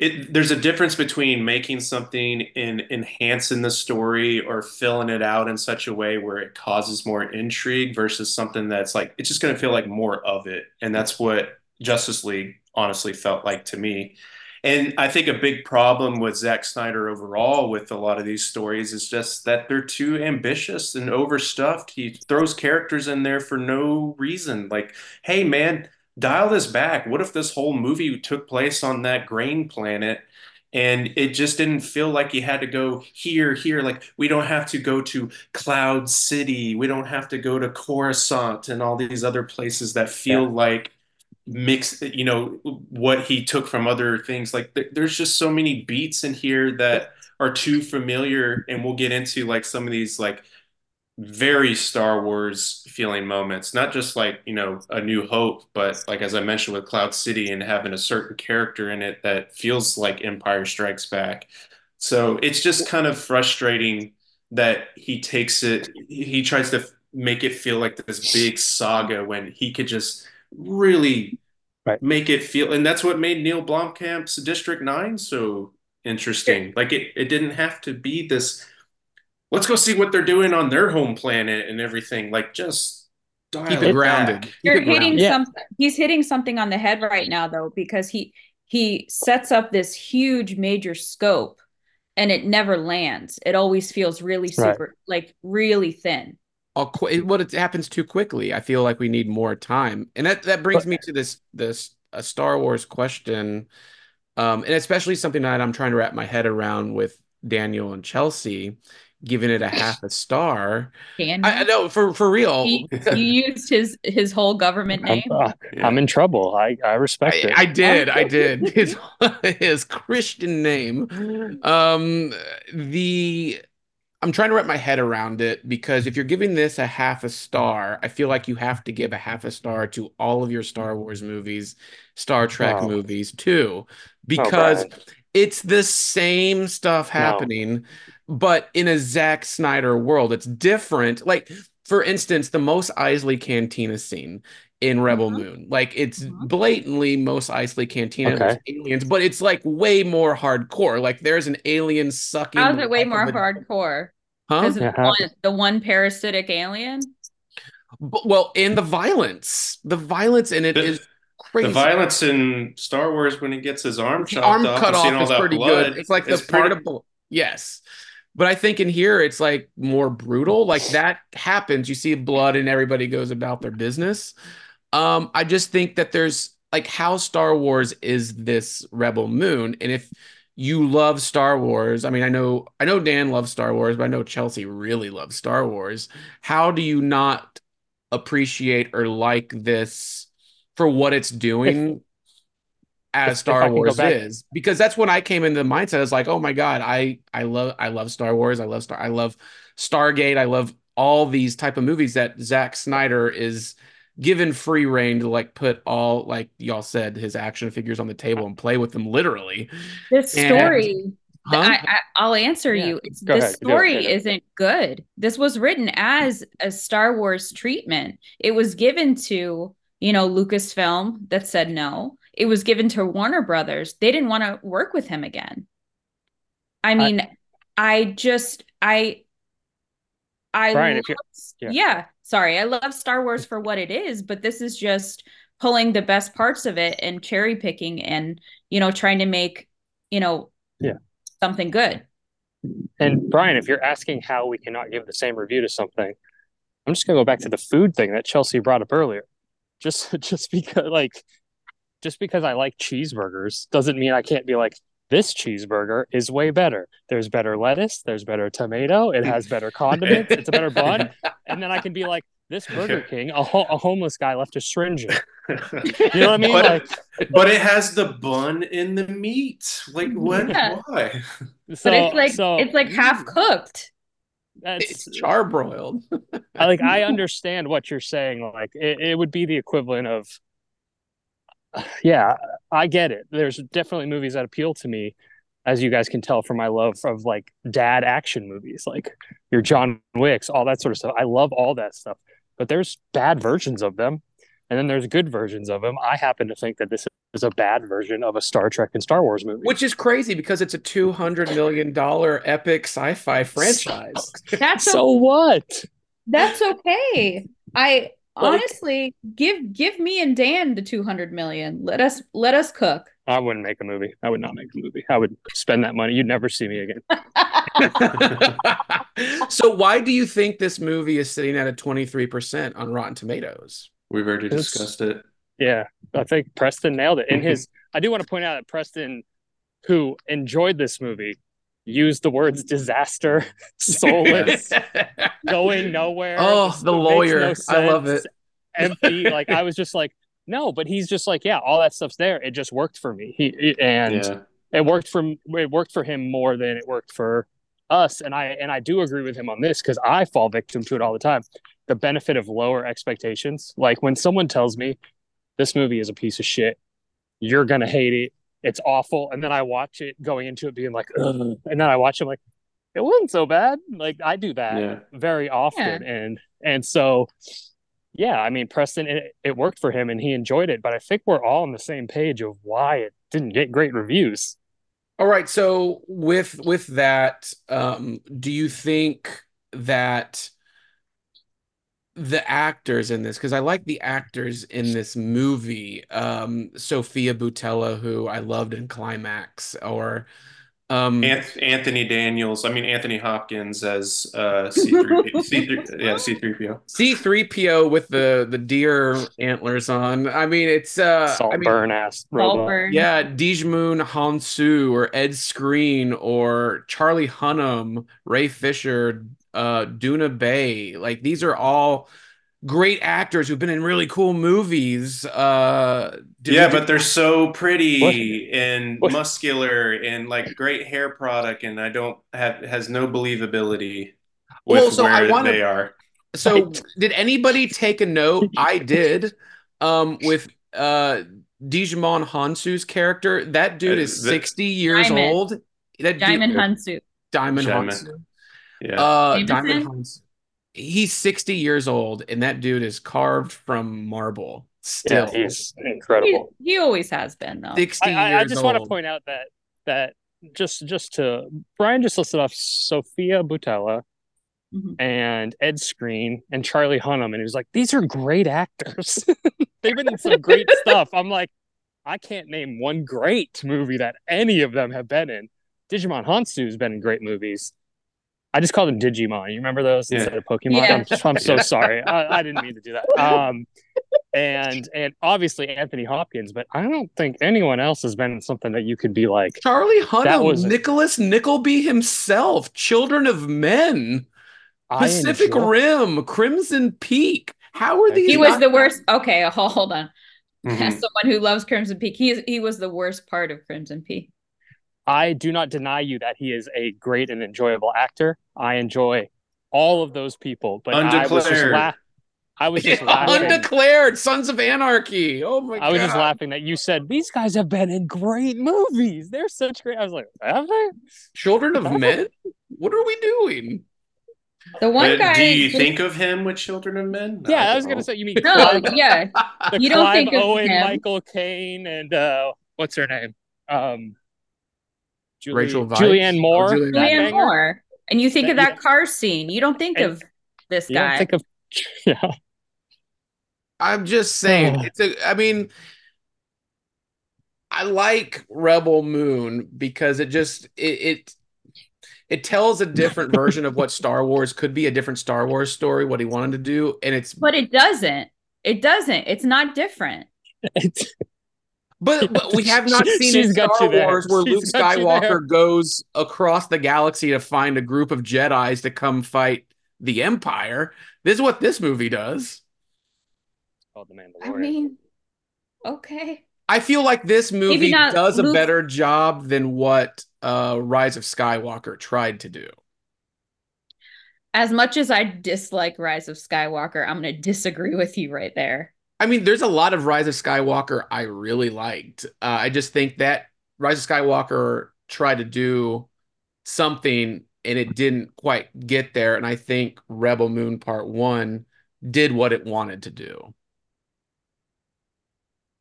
it there's a difference between making something and enhancing the story or filling it out in such a way where it causes more intrigue versus something that's like it's just going to feel like more of it, and that's what Justice League honestly felt like to me. And I think a big problem with Zack Snyder overall with a lot of these stories is just that they're too ambitious and overstuffed. He throws characters in there for no reason. Like, hey, man, dial this back. What if this whole movie took place on that grain planet? And it just didn't feel like you had to go here, here. Like, we don't have to go to Cloud City. We don't have to go to Coruscant and all these other places that feel Yeah. like mix you know what he took from other things. Like th- there's just so many beats in here that are too familiar and we'll get into like some of these like very Star Wars feeling moments. Not just like you know a new hope but like as I mentioned with Cloud City and having a certain character in it that feels like Empire Strikes Back. So it's just kind of frustrating that he takes it he tries to make it feel like this big saga when he could just really Right. make it feel and that's what made Neil Blomkamp's District 9 so interesting. Like it it didn't have to be this let's go see what they're doing on their home planet and everything. Like just dial Keep it grounded. back. Keep You're it grounded. hitting Yeah. some he's hitting something on the head right now though because he he sets up this huge major scope and it never lands. It always feels really Right. super like really thin. All qu- it- what it happens too quickly. I feel like we need more time, and that that brings me to this this a Star Wars question, um, and especially something that I'm trying to wrap my head around with Daniel and Chelsea, giving it a half a star. Dan, I, I know for for real. he, you used his his whole government I'm, name. uh, Yeah. I'm in trouble. I, I respect I, it. I did, I did. His his Christian name. Um, the I'm trying to wrap my head around it because if you're giving this a half a star, I feel like you have to give a half a star to all of your Star Wars movies, Star Trek Oh. movies too, because Brian. it's the same stuff happening, but in a Zack Snyder world. It's different. Like, for instance, the Mos Eisley Cantina scene in Rebel Mhm. Moon. Like, it's Mhm. blatantly Mos Eisley Cantina. Okay. Aliens, but it's like way more hardcore. Like, there's an alien sucking. How's the it way more a- hardcore? Huh? Yeah, the, one, the one parasitic alien. But, well, and the violence. The violence in it The- is crazy. The violence in Star Wars when he gets his arm His chopped arm off, cut seeing off all is that pretty blood, good. It's like the it's pretty- particle. Yes. But I think in here it's like more brutal. Like that happens. You see blood and everybody goes about their business. Um, I just think that there's like how Star Wars is this Rebel Moon. And if you love Star Wars, I mean, I know I know Dan loves Star Wars, but I know Chelsea really loves Star Wars. How do you not appreciate or like this for what it's doing as if Star go Wars is? Because that's when I came into the mindset. I was like, oh my God, I I love I love Star Wars. I love Star I love Stargate. I love all these type of movies that Zack Snyder is given free reign to like put all like y'all said his action figures on the table and play with them literally. This And- story, Huh? I, I, I'll answer Yeah. you. It's Go this ahead, go story ahead. isn't good. This was written as a Star Wars treatment. It was given to, you know, Lucasfilm that said no. It was given to Warner Brothers. They didn't want to work with him again. I mean, I, just I I Brian, love, if yeah. yeah. Sorry. I love Star Wars for what it is, but this is just pulling the best parts of it and cherry picking and, you know, trying to make, you know, Yeah. something good. And Brian, if you're asking how we cannot give the same review to something, I'm just gonna go back to the food thing that Chelsea brought up earlier. Just just because like just because I like cheeseburgers doesn't mean I can't be like this cheeseburger is way better. There's better lettuce, there's better tomato, it has better condiments, it's a better bun, and then I can be like this Burger King, a, ho- a homeless guy left a syringe. in. You know what I mean? But- Like but it has the bun in the meat. Like what? Yeah. Why? so, but it's like so it's like half mm. cooked. that's It's charbroiled. I, like I understand what you're saying. Like it, it would be the equivalent of, yeah, I get it. There's definitely movies that appeal to me, as you guys can tell from my love of like dad action movies, like your John Wicks, all that sort of stuff. I love all that stuff, but there's bad versions of them, and then there's good versions of them. I happen to think that this is a bad version of a Star Trek and Star Wars movie. Which is crazy because it's a two hundred million dollar epic sci-fi franchise. That's so what? That's okay. I honestly, give give me and Dan the 200 million. Let us let us cook. I wouldn't make a movie. I would not make a movie. I would spend that money. You'd never see me again. so why do you think this movie is sitting at a 23% on Rotten Tomatoes? We've already discussed it. Yeah, I think Preston nailed it. In his, I do want to point out that Preston, who enjoyed this movie, used the words disaster, soulless, going nowhere. Oh, the lawyer. no I love it. Empty. Like I was just like, no, but he's just like, yeah, all that stuff's there. It just worked for me. He and Yeah. it worked for it worked for him more than it worked for us. And I and I do agree with him on this because I fall victim to it all the time. The benefit of lower expectations. Like when someone tells me this movie is a piece of shit, you're gonna hate it. It's awful. And then I watch it going into it being like, Ugh. and then I watch it like, it wasn't so bad. Like I do that Yeah. very often. And and so yeah, I mean Preston it, it worked for him and he enjoyed it, but I think we're all on the same page of why it didn't get great reviews. All right, so with with that, um, do you think that the actors in this, because I like the actors in this movie, um, Sofia Boutella, who I loved in Climax, or um, Anth- Anthony Daniels, I mean Anthony Hopkins as uh C3, C3 yeah, C3PO. C3PO with the the deer antlers on. I mean, it's uh, I Salt mean, burn ass robot. Saltburn. Yeah, Djimon Hounsou or Ed Skrein or Charlie Hunnam, Ray Fisher, uh, Doona Bae. Like these are all great actors who've been in really cool movies. Uh, did yeah, but they're so pretty and What? muscular and like great hair product, and I don't have has no believability Well, with so I where wanna- they are. so Right. did anybody take a note? I did. Um, with uh Digimon Hounsou's character. That dude Uh, is 60 years Diamond. old. That dude- Diamond Hounsou. Diamond Diamond. Hounsou. Yeah. Uh, Jameson? Diamond Hans. He's 60 years old, and that dude is carved from marble. Still, Yeah, he's incredible. he always has been though. 60 I, I, I years just want to point out that that just just to Brian just listed off Sofia Boutella Mhm. and Ed Skrein and Charlie Hunnam, and he was like, "These are great actors. They've been in some great stuff." I'm like, I can't name one great movie that any of them have been in. Digimon Hounsou's been in great movies. I just called them Digimon. You remember those Yeah. instead of Pokemon? Yeah. I'm, I'm so sorry. I, I didn't mean to do that. Um, and and obviously Anthony Hopkins, but I don't think anyone else has been something that you could be like, Charlie Hunnam, That was- Nicholas Nickleby himself, Children of Men, I Pacific enjoy- Rim, Crimson Peak. How are these? He was not- the worst. Okay, hold, hold on. Mhm. As someone who loves Crimson Peak, he is, he was the worst part of Crimson Peak. I do not deny you that he is a great and enjoyable actor. I enjoy all of those people, but I was just Undeclared. la- I was just laughing. Undeclared Sons of Anarchy. Oh my I was just laughing that you said these guys have been in great movies. They're such great. I was like, have they? Children of Men. What are we doing? The one But guy. do you think of him with Children of Men? Yeah, I was don't. gonna say you mean No, Clive, yeah. the you don't Clive think of Owen, him. Michael Caine, and uh, what's her name? Um, Julie, Rachel Weisz? Julianne Oh, Moore. Julianne Julianne. Moore. And you think of That- that car scene. You don't think And- of this You don't guy. think of yeah. I'm just saying. Oh. It's a. I mean, I like Rebel Moon because it just it it, it tells a different version of what Star Wars could be, a different Star Wars story, what he wanted to do, and it's but it doesn't. It doesn't. It's not different. It's, But, but we have not seen She's in got Star you there. Wars where She's Luke got you there. Skywalker goes across the galaxy to find a group of Jedi's to come fight the Empire. This is what this movie does. called the Mandalorian. I mean, okay. I feel like this movie not does a better job than what uh, Rise of Skywalker tried to do. As much as I dislike Rise of Skywalker, I'm going to disagree with you right there. I mean, there's a lot of Rise of Skywalker I really liked. Uh, I just think that Rise of Skywalker tried to do something and it didn't quite get there. And I think Rebel Moon Part One did what it wanted to do.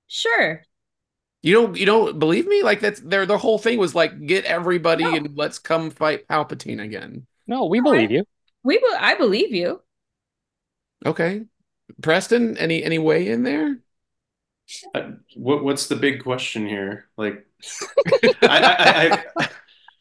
Sure. You don't you don't believe me? Like that's their the whole thing was like get everybody No. and let's come fight Palpatine again. No, we No, I- believe you. We be- I believe you. Okay. Preston, any any way in there? Uh, what what's the big question here? Like, I, I, I,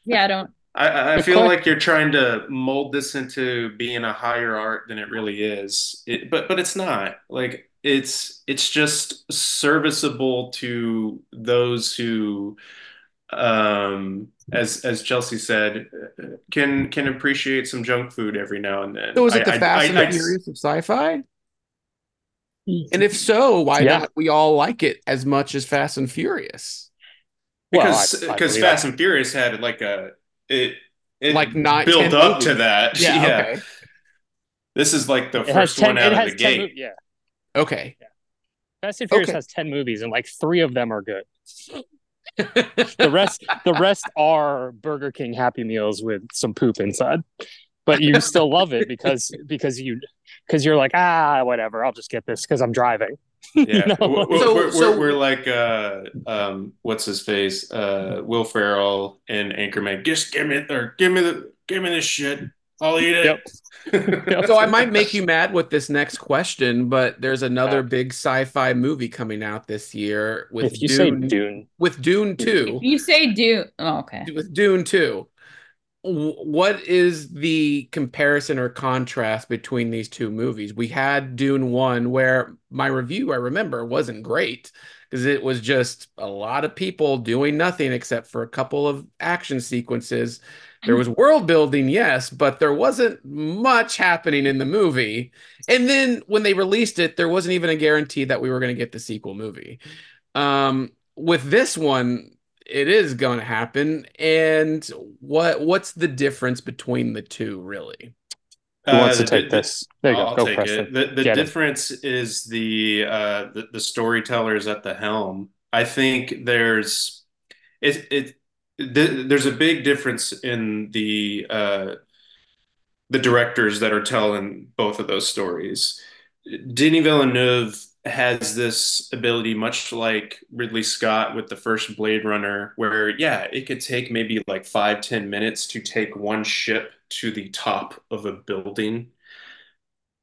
Yeah, I don't. I, I feel que- like you're trying to mold this into being a higher art than it really is. It, but but it's not. Like it's it's just serviceable to those who, um, as as Chelsea said, can can appreciate some junk food every now and then. So is it the I- I- Fast I- and I'd- Furious of sci-fi? And if so, why Yeah. not we all like it as much as Fast and Furious? Because I- I because believe Fast that. and Furious had like a it it Like nine- built up movies. to that. Yeah, Yeah, okay. this is like the It first ten. one out of the gate. mo- yeah, Okay. Fast and Furious Okay. has ten movies, and like three of them are good. The rest, the rest are Burger King Happy Meals with some poop inside, but you still love it because because you because you're like ah whatever, I'll just get this because I'm driving. Yeah, know? We're- we're, So- we're, so- we're, we're like uh um what's his face uh Will Ferrell and Anchorman. Just give me or give me the give me this shit. I'll eat it. Yep. Yep. So I might make you mad with this next question, but there's another Yeah. big sci-fi movie coming out this year with if you Dune, say Dune, with Dune 2. If you say Dune. oh, okay. with Dune 2. What is the comparison or contrast between these two movies? We had Dune 1 where my review I remember wasn't great because it was just a lot of people doing nothing except for a couple of action sequences. There was world building, yes, but there wasn't much happening in the movie. And then when they released it, there wasn't even a guarantee that we were going to get the sequel movie. Um, with this one, it is going to happen. And what what's the difference between the two, really? who wants Uh, to take the- this? There you I'll go. Go, take it. The, the difference is the, uh, the the storytellers at the helm. I think there's it it th there's a big difference in the uh, the directors that are telling both of those stories. Denis Villeneuve has this ability, much like Ridley Scott with the first Blade Runner, where yeah, it could take maybe like five ten minutes to take one ship to the top of a building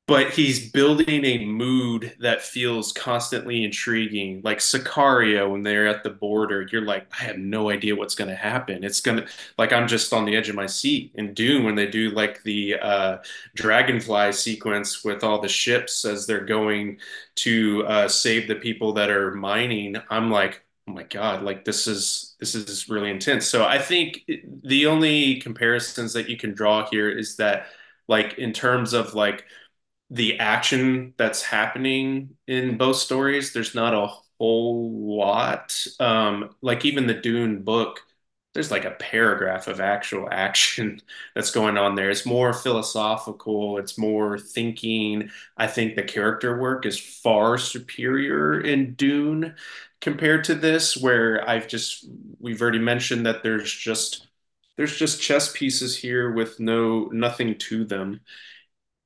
but he's building a mood that feels constantly intriguing. Like Sicario, when they're at the border, you're like, I have no idea what's going to happen. It's going to, like, I'm just on the edge of my seat. In Dune, when they do like the uh, dragonfly sequence with all the ships as they're going to uh, save the people that are mining, I'm like, oh my God, like this is this is really intense. So I think the only comparisons that you can draw here is that, like, in terms of like the action that's happening in both stories, there's not a whole lot. Um, like even the Dune book, there's like a paragraph of actual action that's going on there. It's more philosophical, it's more thinking. I think the character work is far superior in Dune compared to this, where I've just we've already mentioned that there's just there's just chess pieces here with no nothing to them.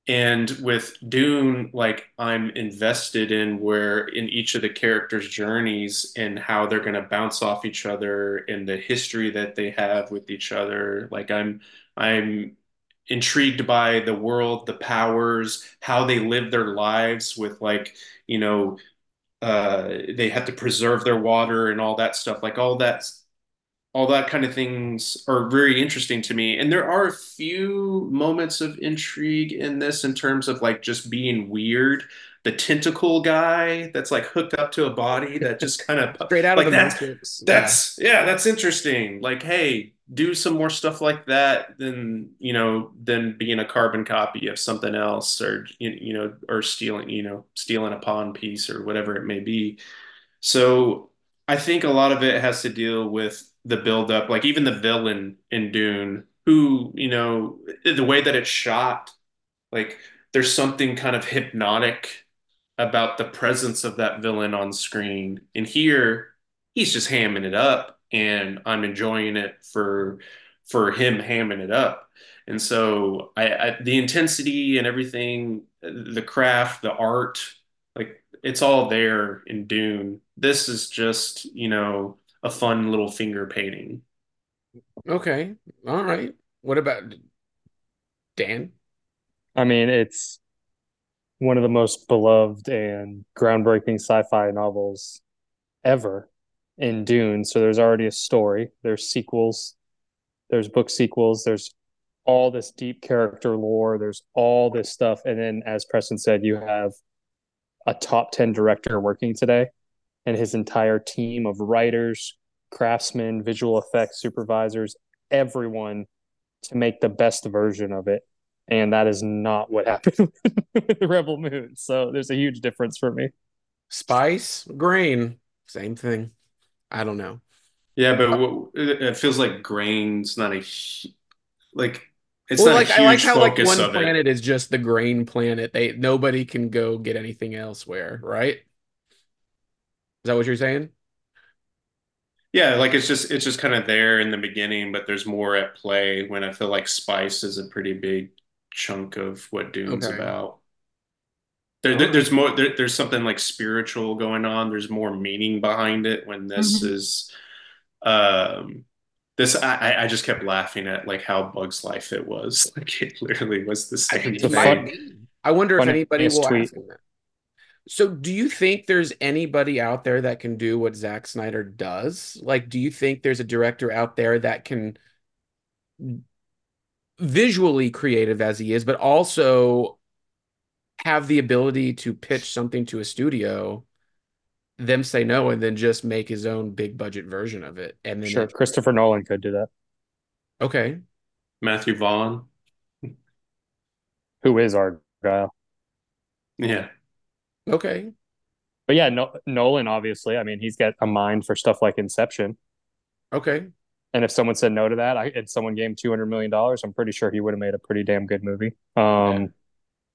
And with Dune, like I'm invested in where in each of the characters' journeys and how they're going to bounce off each other and the history that they have with each other. Like I'm, I'm intrigued by the world, the powers, how they live their lives with like, you know, uh, they have to preserve their water and all that stuff. Like all that all that kind of things are very interesting to me. And there are a few moments of intrigue in this in terms of like just being weird. The tentacle guy that's like hooked up to a body that just kind of Straight out like of the that's Matrix. that's yeah, that's interesting. Like, hey, do some more stuff like that than you know than being a carbon copy of something else or you you know or stealing you know stealing a pawn piece or whatever it may be. So I think a lot of it has to deal with the build up, like even the villain in Dune, who, you know, the way that it's shot, like there's something kind of hypnotic about the presence of that villain on screen. And here, he's just hamming it up, and I'm enjoying it for for him hamming it up. And so I, I the intensity and everything, the craft, the art, like it's all there in Dune. This is just, you know, a fun little finger painting. Okay. All right. What about Dan? I mean, it's one of the most beloved and groundbreaking sci-fi novels ever in Dune. So there's already a story. There's sequels. There's book sequels. There's all this deep character lore. There's all this stuff. And then, as Preston said, you have a top 10 director working today and his entire team of writers, craftsmen, visual effects supervisors, everyone to make the best version of it. And that is not what happened with Rebel Moon. So there's a huge difference for me. Spice, grain, same thing. I don't know. Yeah, but w- it feels like grain's not a like it's well, not like a I like how like one planet is just the grain planet. They nobody can go get anything elsewhere, right? Is that what you're saying? Yeah, like it's just it's just kind of there in the beginning, but there's more at play when I feel like spice is a pretty big chunk of what Dune's Okay. about. There, there- there's more there, there's something like spiritual going on. There's more meaning behind it when this Mhm. is um this I, I- I just kept laughing at like how Bug's life it was. Like it literally was the same It The might fun- be. I wonder if anybody will tweet. ask him that. So, do you think there's anybody out there that can do what Zack Snyder does? Like, do you think there's a director out there that can visually creative as he is, but also have the ability to pitch something to a studio, them say no, and then just make his own big budget version of it? And then, Sure, it- Christopher Nolan could do that. okay, Matthew Vaughn. Who is Argylle? Yeah. Okay, But yeah, no, Nolan obviously. I mean, he's got a mind for stuff like Inception. okay. And if someone said no to that, I, and someone gave him two hundred million dollars, I'm pretty sure he would have made a pretty damn good movie. Um,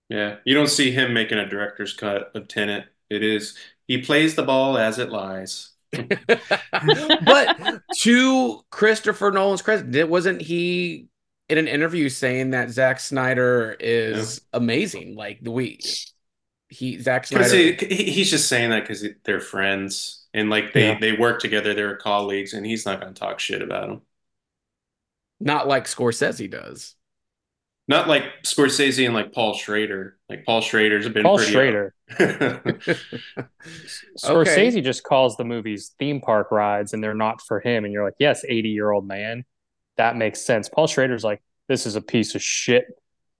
Yeah. You don't see him making a director's cut of Tenet. It is he plays the ball as it lies. but to Christopher Nolan's credit, wasn't he in an interview saying that Zack Snyder is amazing? Like the we he Zack Snyder. He, he- he's just saying that because they're friends and like they Yeah. they work together, they're colleagues, and he's not going to talk shit about him. not like Scorsese does. Not like Scorsese and like Paul Schrader. Like Paul Schrader's been Paul pretty Schrader, Okay. Scorsese just calls the movies theme park rides, and they're not for him. And you're like, yes, eighty year old man, that makes sense. Paul Schrader's like, this is a piece of shit,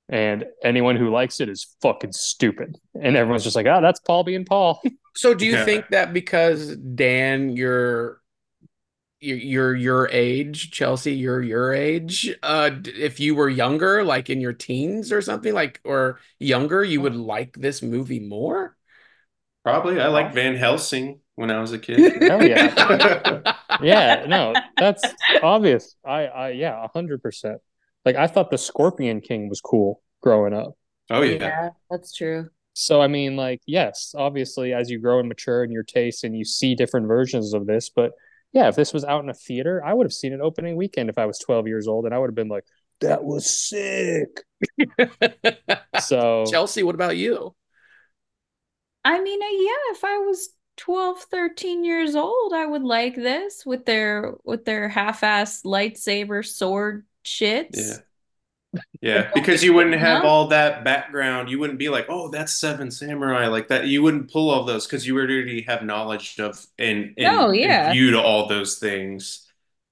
and anyone who likes it is fucking stupid. And everyone's just like, oh, that's Paul being Paul. So do you Yeah. think that because Dan, you're you're you're your age, Chelsea, you're your age, uh if you were younger, like in your teens or something like or younger, you would like this movie more? Probably. I like Van Helsing when I was a kid. Hell yeah. yeah, no, that's obvious. I, I, yeah, a hundred percent. Like I thought the Scorpion King was cool growing up. oh yeah. that's true. So I mean, like, yes, obviously, as you grow and mature in your taste and you see different versions of this. But yeah, if this was out in a theater, I would have seen it opening weekend if I was twelve years old, and I would have been like, "That was sick." So Chelsea, what about you? I mean, uh, yeah, if I was 12, 13 years old, I would like this with their with their half-ass lightsaber sword shits. Yeah. Yeah, because you wouldn't have No. all that background. You wouldn't be like, "Oh, that's Seven Samurai," like that. You wouldn't pull all those because you already have knowledge of and, and, Oh, yeah. and view to all those things.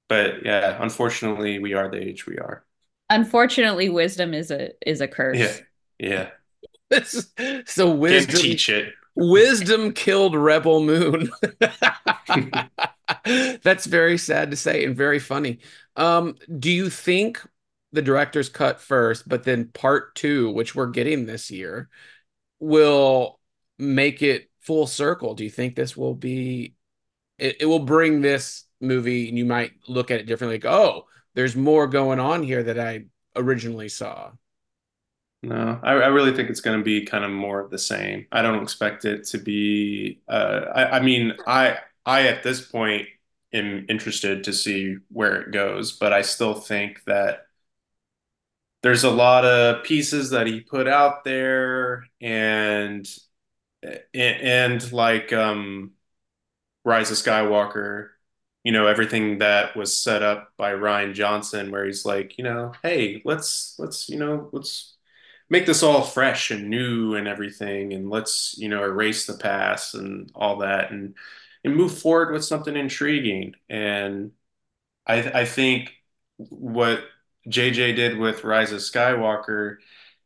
But yeah, unfortunately, we are the age we are. Unfortunately, wisdom is a is a curse. Yeah, yeah. This is- so Can't wisdom teach it. wisdom killed Rebel Moon. That's very sad to say and very funny. Um, do you think the director's cut first, but then part two, which we're getting this year, will make it full circle? Do you think this will be it, it will bring this movie and you might look at it differently, like, oh, there's more going on here that I originally saw. No, I, I really think it's going to be kind of more of the same. I don't expect it to be. Uh, I, I mean, I I at this point am interested to see where it goes, but I still think that there's a lot of pieces that he put out there, and and, like um, Rise of Skywalker, you know, everything that was set up by Rian Johnson, where he's like, you know, hey, let's let's you know let's make this all fresh and new and everything, and let's you know erase the past and all that, and and move forward with something intriguing. And I I think what JJ did with Rise of Skywalker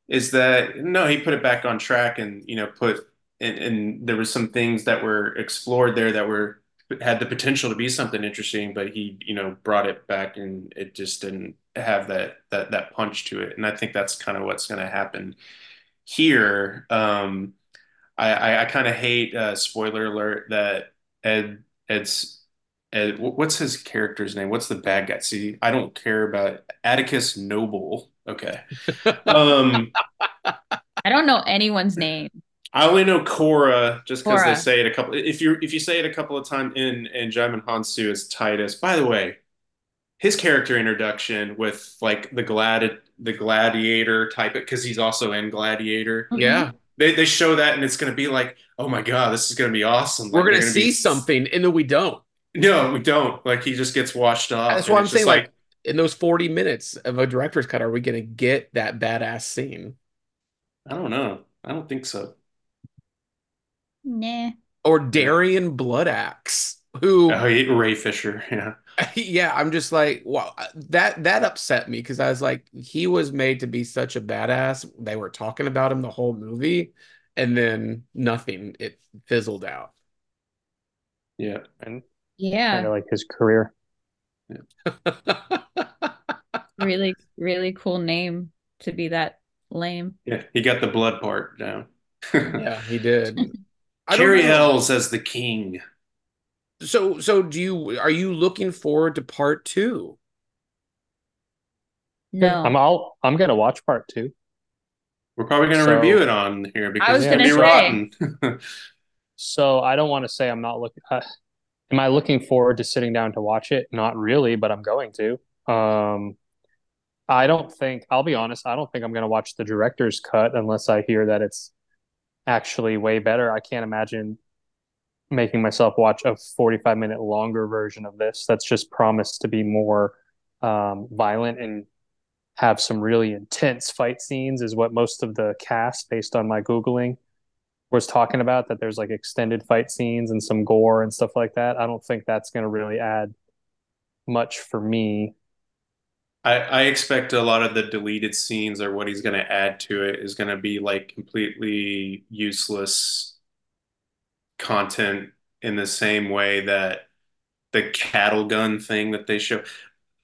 is that no, he put it back on track and you know put and, and there was some things that were explored there that were had the potential to be something interesting, but he you know brought it back and it just didn't have that that that punch to it. And I think that's kind of what's going to happen here. Um, I I, I kind of hate uh, spoiler alert that Ed Ed's Ed, what's his character's name? What's the bad guy? See, I don't care about Atticus Noble. Okay. Um, I don't know anyone's name. I only know Cora just because they say it a couple. If you if you say it a couple of times in in Djimon Hounsou as Titus. By the way, his character introduction with like the glad the gladiator type because he's also in Gladiator. Yeah. They they show that and it's gonna be like, oh my god, this is gonna be awesome. We're gonna see be- something, and then we don't. No, we don't. Like he just gets washed off. That's and why I'm it's just saying, like, in those 40 minutes of a director's cut, are we gonna get that badass scene? I don't know. I don't think so. Nah. Or Darrian Bloodaxe, who Oh, he- Ray Fisher. Yeah. yeah, I'm just like, wow, uh, that that upset me because I was like, he was made to be such a badass. They were talking about him the whole movie, and then nothing. It fizzled out. Yeah. And Yeah. kind of like his career. Really, really cool name to be that lame. Yeah. He got the blood part down. yeah, he did. I don't Cary know. Elwes as the king. So, so do you? Are you looking forward to part two? No. I'm all I'm gonna watch part two. We're probably going to So- review it on here because it's going to be gonna rotten. So I don't want to say I'm not looking. Uh, am I looking forward to sitting down to watch it? Not really, but I'm going to. Um, I don't think I'll be honest. I don't think I'm going to watch the director's cut unless I hear that it's actually way better. I can't imagine making myself watch a 45 minute longer version of this. That's just promised to be more um, violent and have some really intense fight scenes. Is what most of the cast, based on my googling, was talking about that there's like extended fight scenes and some gore and stuff like that. I don't think that's going to really add much for me. I, I expect a lot of the deleted scenes or what he's going to add to it is going to be like completely useless content in the same way that the cattle gun thing that they show.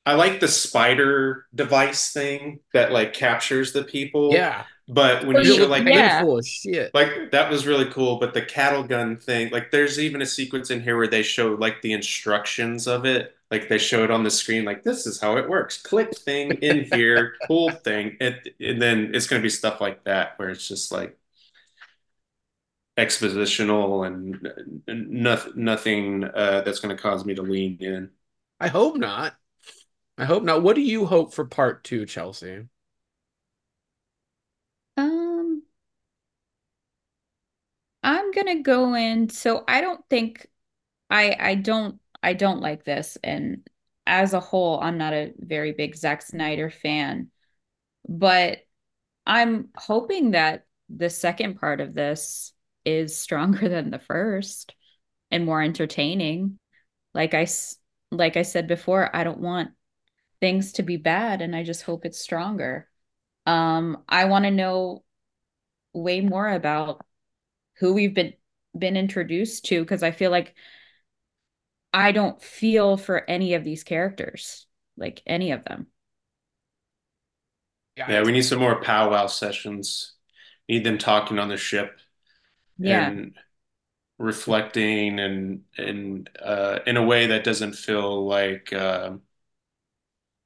I like the spider device thing that like captures the people. Yeah, But when Well, you you- show like yeah. shit. like that was really cool but the cattle gun thing like there's even a sequence in here where they show like the instructions of it like they show it on the screen like this is how it works click thing in here cool thing and, and then it's going to be stuff like that where it's just like expositional and, and nothing nothing uh, that's going to cause me to lean in I hope not. I hope not. What do you hope for part two, Chelsea? Um, I'm gonna go in. So I don't think I I don't I don't like this. And as a whole, I'm not a very big Zack Snyder fan. But I'm hoping that the second part of this is stronger than the first and more entertaining. Like I s- like I said before, I don't want things to be bad, and I just hope it's stronger. Um, I want to know way more about who we've been been introduced to because I feel like I don't feel for any of these characters, like any of them. yeah we need some more powwow sessions need them talking on the ship Yeah. and reflecting and and uh, in a way that doesn't feel like uh,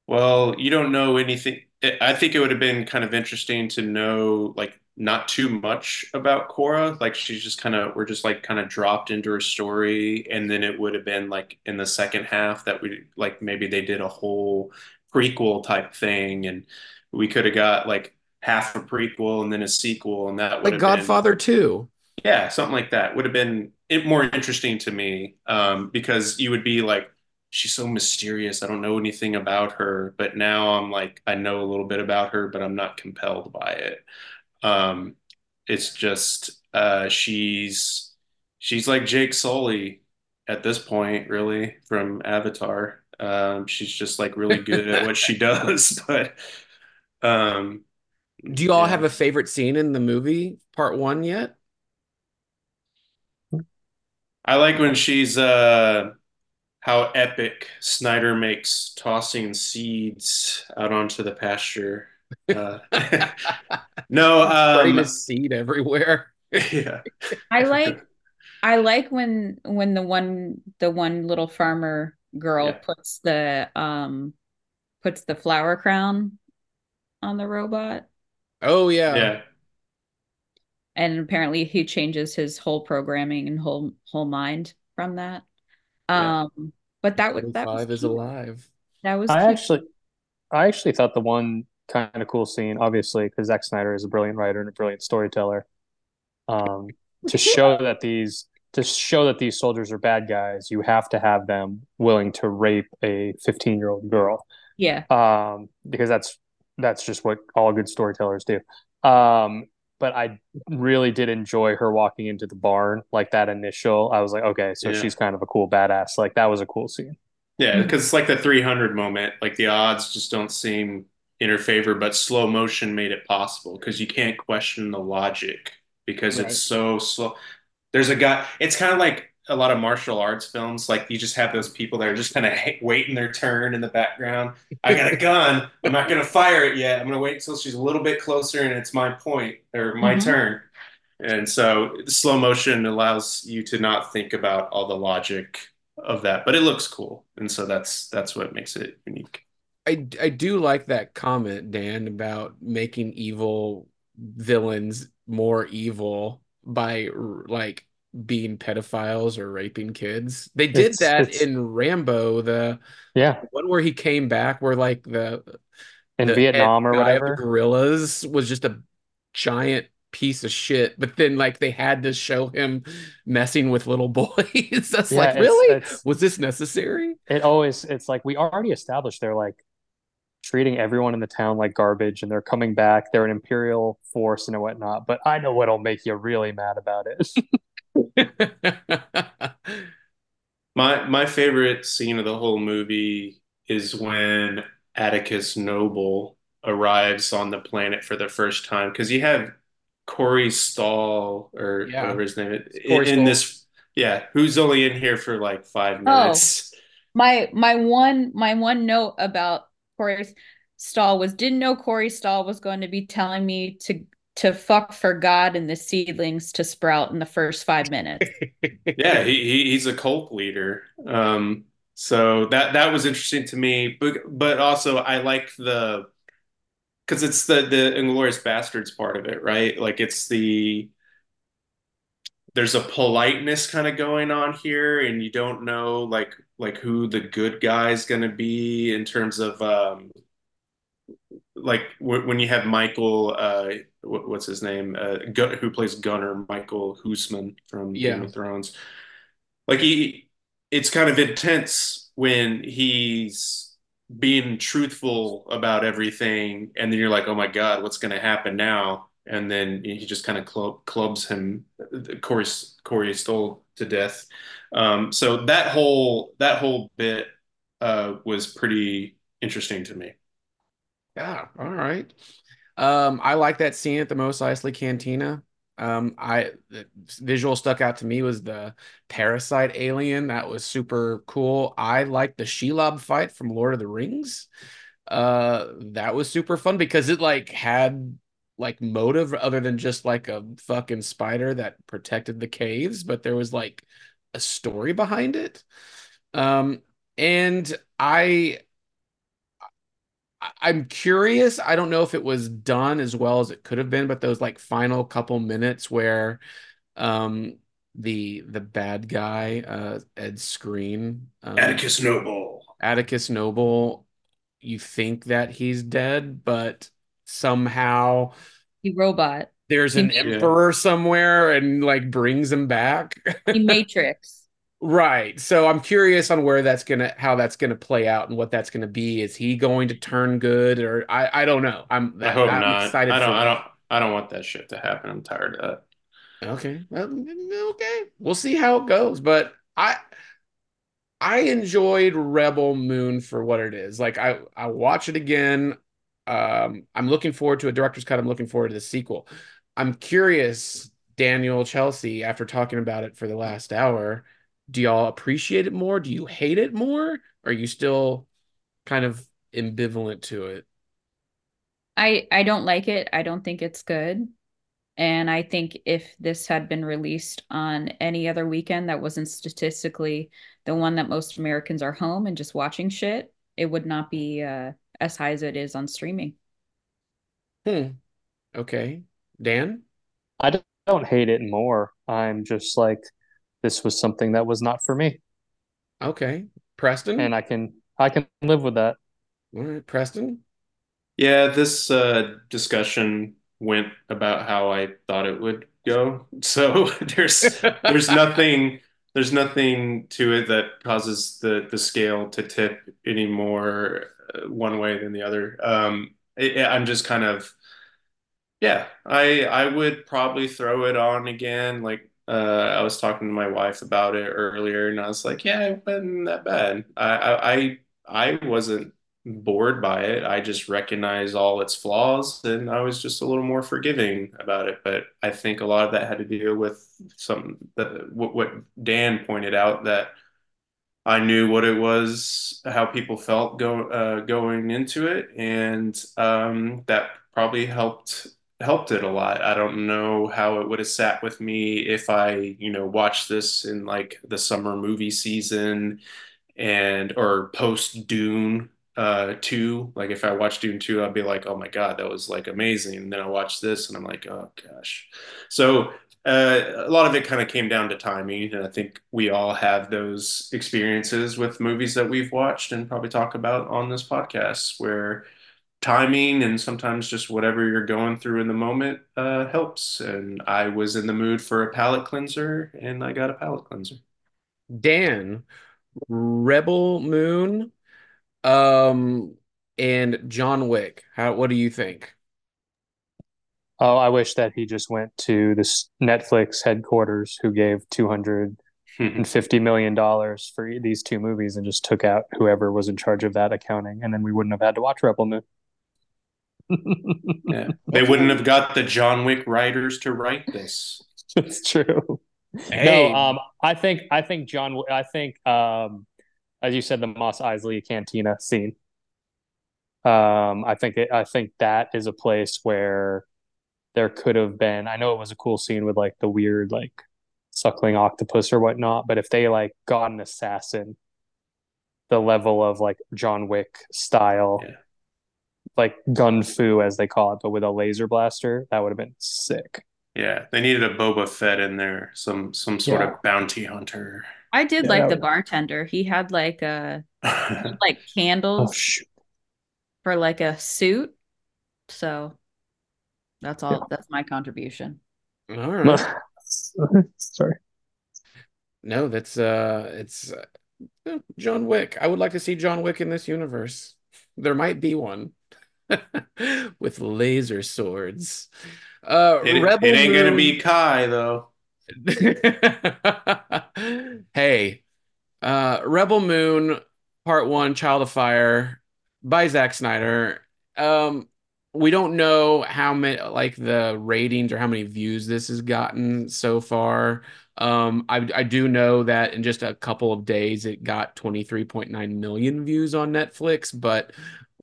well you don't know anything I think it would have been kind of interesting to know like not too much about Cora like she's just kind of we're just like kind of dropped into her story and then it would have been like in the second half that we like maybe they did a whole prequel type thing and we could have got like half a prequel and then a sequel and that would like have been Godfather 2. Yeah, something like that would have been more interesting to me um, because you would be like, she's so mysterious. I don't know anything about her, but now I'm like, I know a little bit about her, but I'm not compelled by it. Um, it's just uh, she's she's like Jake Sully at this point, really, from Avatar. Um, she's just like really good at what she does. But um, Do you all yeah. have a favorite scene in the movie, part one, yet? I like when she's uh how epic Snyder makes tossing seeds out onto the pasture. Uh, no, Spraying um, a seed everywhere. yeah, I like I like when when the one the one little farmer girl Yeah. puts the um puts the flower crown on the robot Oh yeah. yeah, and apparently he changes his whole programming and whole whole mind from that. Yeah. Um but that was that was is cute. alive. That was I cute. actually, I actually thought the one kind of cool scene, obviously, because Zack Snyder is a brilliant writer and a brilliant storyteller. Um, to show that these to show that these soldiers are bad guys, you have to have them willing to rape a 15 year old girl. Yeah. Um, because that's that's just what all good storytellers do. Um, but I really did enjoy her walking into the barn, like that initial. I was like, okay, so Yeah. she's kind of a cool badass. Like that was a cool scene. yeah, because it's like the 300 moment. Like the odds just don't seem in her favor, but slow motion made it possible because you can't question the logic because Right. it's so slow. There's a guy. It's kind of like a lot of martial arts films. Like you just have those people that are just kind of waiting their turn in the background. I got a gun. I'm not gonna fire it yet. I'm gonna wait until she's a little bit closer and it's my point or my Mhm. turn. And so slow motion allows you to not think about all the logic of that, but it looks cool. And so that's that's what makes it unique. I I do like that comment, Dan, about making evil villains more evil by like being pedophiles or raping kids. They did It's- that it's- in Rambo, the Yeah, one where he came back where like the in the Vietnam or of the whatever. gorillas was just a giant piece of shit, but then like they had to show him messing with little boys. That's Yeah, like, it's- really? Was this necessary? It always it's like we already established they're like treating everyone in the town like garbage and they're coming back. They're an imperial force and whatnot. But I know what'll make you really mad about it. My my favorite scene of the whole movie is when Atticus Noble arrives on the planet for the first time because you have Corey Stoll or Yeah. whatever his name is Corey in, in this yeah who's only in here for like five oh. minutes. My my one my one note about Corey Stoll was didn't know Corey Stoll was going to be telling me to to fuck for God and the seedlings to sprout in the first five minutes. Yeah, he, he he's a cult leader. Um, so that that was interesting to me, but but also I like the because it's the the Inglourious Basterds part of it, right? Like it's the there's a politeness kind of going on here, and you don't know like like who the good guy's gonna be in terms of um like w when you have Michael uh wh- what's his name? Uh Gu who plays Gunnar Michael Huisman from Yeah. Game of Thrones. Like he it's kind of intense when he's being truthful about everything and then you're like oh my god what's going to happen now? And then he just kind of club, clubs him Corey Corey Stoll to death. Um so that whole that whole bit uh was pretty interesting to me Yeah, all right. Um, I like that scene at the Mos Eisley Cantina. Um, I the visual stuck out to me was the parasite alien. That was super cool. I like the Shelob fight from Lord of the Rings. Uh, that was super fun because it like had like motive other than just like a fucking spider that protected the caves, but there was like a story behind it. Um, and I- I'm curious. I don't know if it was done as well as it could have been, but those like final couple minutes where um the the bad guy, uh Ed Skrein, um, Atticus Noble Atticus Noble, you think that he's dead, but somehow He robot. there's an He- emperor somewhere and like brings him back. He Matrix. Right. So I'm curious on where that's gonna how that's gonna play out and what that's gonna be. Is he going to turn good or I I don't know. I'm I hope I'm not excited I don't I don't I don't want that shit to happen. I'm tired of that. Okay. Okay. We'll see how it goes. But I I enjoyed Rebel Moon for what it is. Like I I watch it again. Um, I'm looking forward to a director's cut. I'm looking forward to the sequel. I'm curious, Daniel Chelsea, after talking about it for the last hour, do y'all appreciate it more? Do you hate it more? Are you still kind of ambivalent to it? I I don't like it. I don't think it's good. And I think if this had been released on any other weekend that wasn't statistically the one that most Americans are home and just watching shit, it would not be uh, as high as it is on streaming. Hmm. Okay. Dan? I don't hate it more. I'm just like, this was something that was not for me. Okay. Preston? And I can I can live with that. All right, Preston? Yeah, this uh, discussion went about how I thought it would go. So there's there's nothing there's nothing to it that causes the the scale to tip any more uh, one way than the other. Um, it, I'm just kind of yeah, I I would probably throw it on again. Like uh, I was talking to my wife about it earlier, and I was like, yeah, it wasn't that bad. I I I wasn't bored by it. I just recognize all its flaws and I was just a little more forgiving about it. But I think a lot of that had to do with some what, what Dan pointed out that I knew what it was, how people felt go, uh, going into it, and um, that probably helped helped it a lot. I don't know how it would have sat with me if I, you know, watched this in like the summer movie season and or post Dune uh two. Like if i watched dune 2 i'd be like oh my god that was like amazing. And then i watched this and i'm like oh gosh. So uh, a lot of it kind of came down to timing and i think we all have those experiences with movies that we've watched and probably talk about on this podcast where timing and sometimes just whatever you're going through in the moment uh, helps and i was in the mood for a palate cleanser and i got a palate cleanser dan rebel moon um, and John Wick. How? What do you think? Oh, I wish that he just went to this Netflix headquarters who gave two hundred and fifty million dollars for these two movies and just took out whoever was in charge of that accounting, and then we wouldn't have had to watch Rebel Moon. yeah, they wouldn't have got the John Wick writers to write this. It's true. Hey. No, um, I think I think John. I think um, as you said, the Mos Eisley Cantina scene. Um, I think it, I think that is a place where there could have been. I know it was a cool scene with like the weird like suckling octopus or whatnot, but if they like got an assassin, the level of like John Wick style, yeah. Like gun fu as they call it, but with a laser blaster, that would have been sick. Yeah, they needed a Boba Fett in there, some some sort yeah. of bounty hunter. I did yeah, like the bartender. He had like a like candles oh, for like a suit. So that's all. Yeah. That's my contribution. All right. Sorry. No, that's uh, it's uh, John Wick. I would like to see John Wick in this universe. There might be one with laser swords. Uh, it, Rebel it ain't Moon... gonna be Kai though. hey, uh, Rebel Moon Part One, Child of Fire by Zack Snyder. Um, we don't know how many like the ratings or how many views this has gotten so far. Um, I, I do know that in just a couple of days it got 23.9 million views on Netflix, but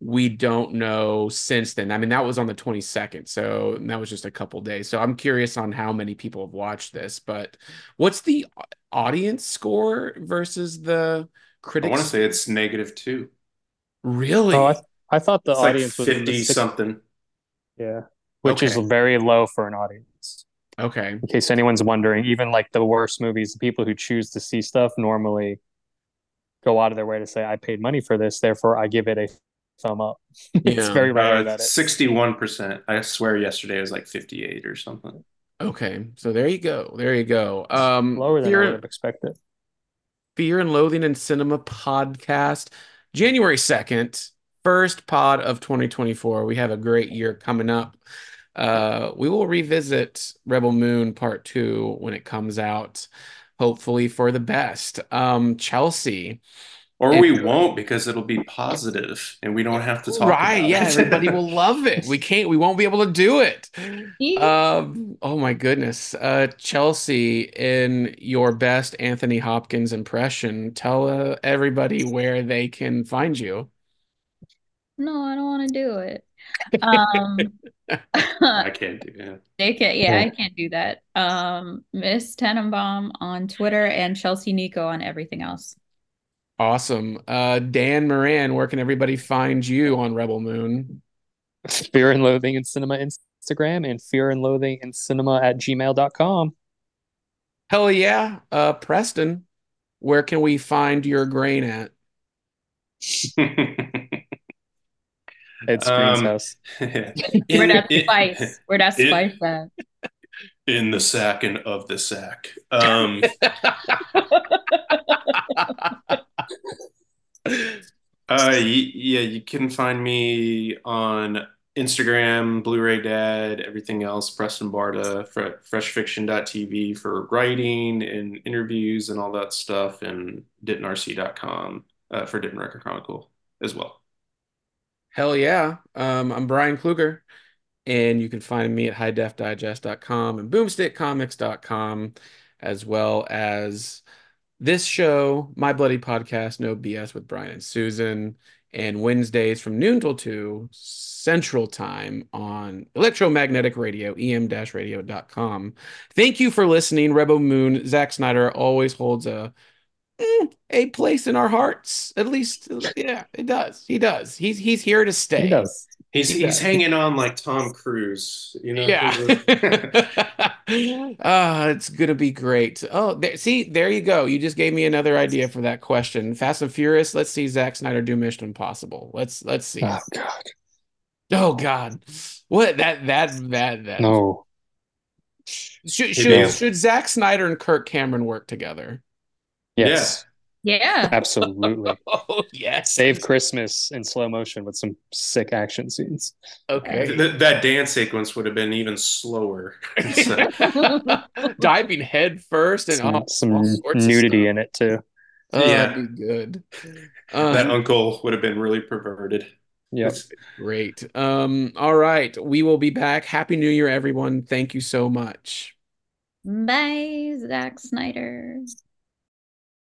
we don't know since then. I mean, that was on the 22nd, so that was just a couple days. So I'm curious on how many people have watched this, but what's the audience score versus the critics? I want to say it's negative two. Really? Oh, I, I thought the it's audience like 50 was something. Yeah. Which okay. is very low for an audience. Okay. In case anyone's wondering, even like the worst movies, the people who choose to see stuff normally go out of their way to say, I paid money for this, therefore I give it a thumb up. it's very rare uh, that sixty-one percent. I swear yesterday it was like fifty-eight or something. Okay, so there you go. There you go. Um, lower than fear, I would have expected. Fear and Loathing in Cinema podcast, January second, first pod of 2024. We have a great year coming up. uh, we will revisit Rebel Moon Part Two when it comes out, hopefully for the best. Um, Chelsea. Or we won't because it'll be positive and we don't have to talk right about yeah it. everybody will love it. We can't we won't be able to do it. Um oh my goodness. Uh chelsea in your best anthony hopkins impression tell uh, everybody where they can find you. No i don't want to do it. Um I can't do that. they can yeah i can't do that. Um miss tenenbaum on twitter and chelsea nico on everything else awesome. Uh dan moran where can everybody find you on rebel moon? Fear and Loathing in Cinema Instagram and Fear and Loathing in Cinema at gmail.com. hell yeah. Uh preston where can we find your grain at? It's Screen's Um, house. where in, that spice. Where that it- spice at in the sack and of the sack. Um, uh, yeah, you can find me on Instagram, Blu-ray Dad, everything else, Preston Barta, fre- freshfiction.tv for writing and interviews and all that stuff, and dentonrc.com uh, for Denton Record Chronicle as well. Hell yeah. Um, I'm Brian Kluger, and you can find me at highdefdigest.com and boomstickcomics.com, as well as this show, My Bloody Podcast, No BS with Brian and Susan, and Wednesdays from noon till 2 Central Time on Electromagnetic Radio, em-radio.com. Thank you for listening. Rebel Moon, Zack Snyder always holds a mm, a place in our hearts. At least, yeah, it does. He does. He's he's here to stay. He does. He's He he's hanging on like Tom Cruise, you know. Yeah. Ah, it's gonna be great. Oh, there, see, there you go. You just gave me another idea for that question. Fast and Furious. Let's see Zack Snyder do Mission Impossible. Let's let's see. Oh God. Oh God, what that that that that. No. Should Hey, should man. should Zack Snyder and Kirk Cameron work together? Yes. Yeah Absolutely. Oh yes. Save Christmas in slow motion with some sick action scenes. Okay. Th- that dance sequence would have been even slower. So- Diving head first and Some, all, some all nudity in it too. Oh, Yeah. that'd be good. that Um, uncle would have been really perverted. Yes. great. Um, all right. We will be back. Happy New Year, everyone. Thank you so much. bye zack snyder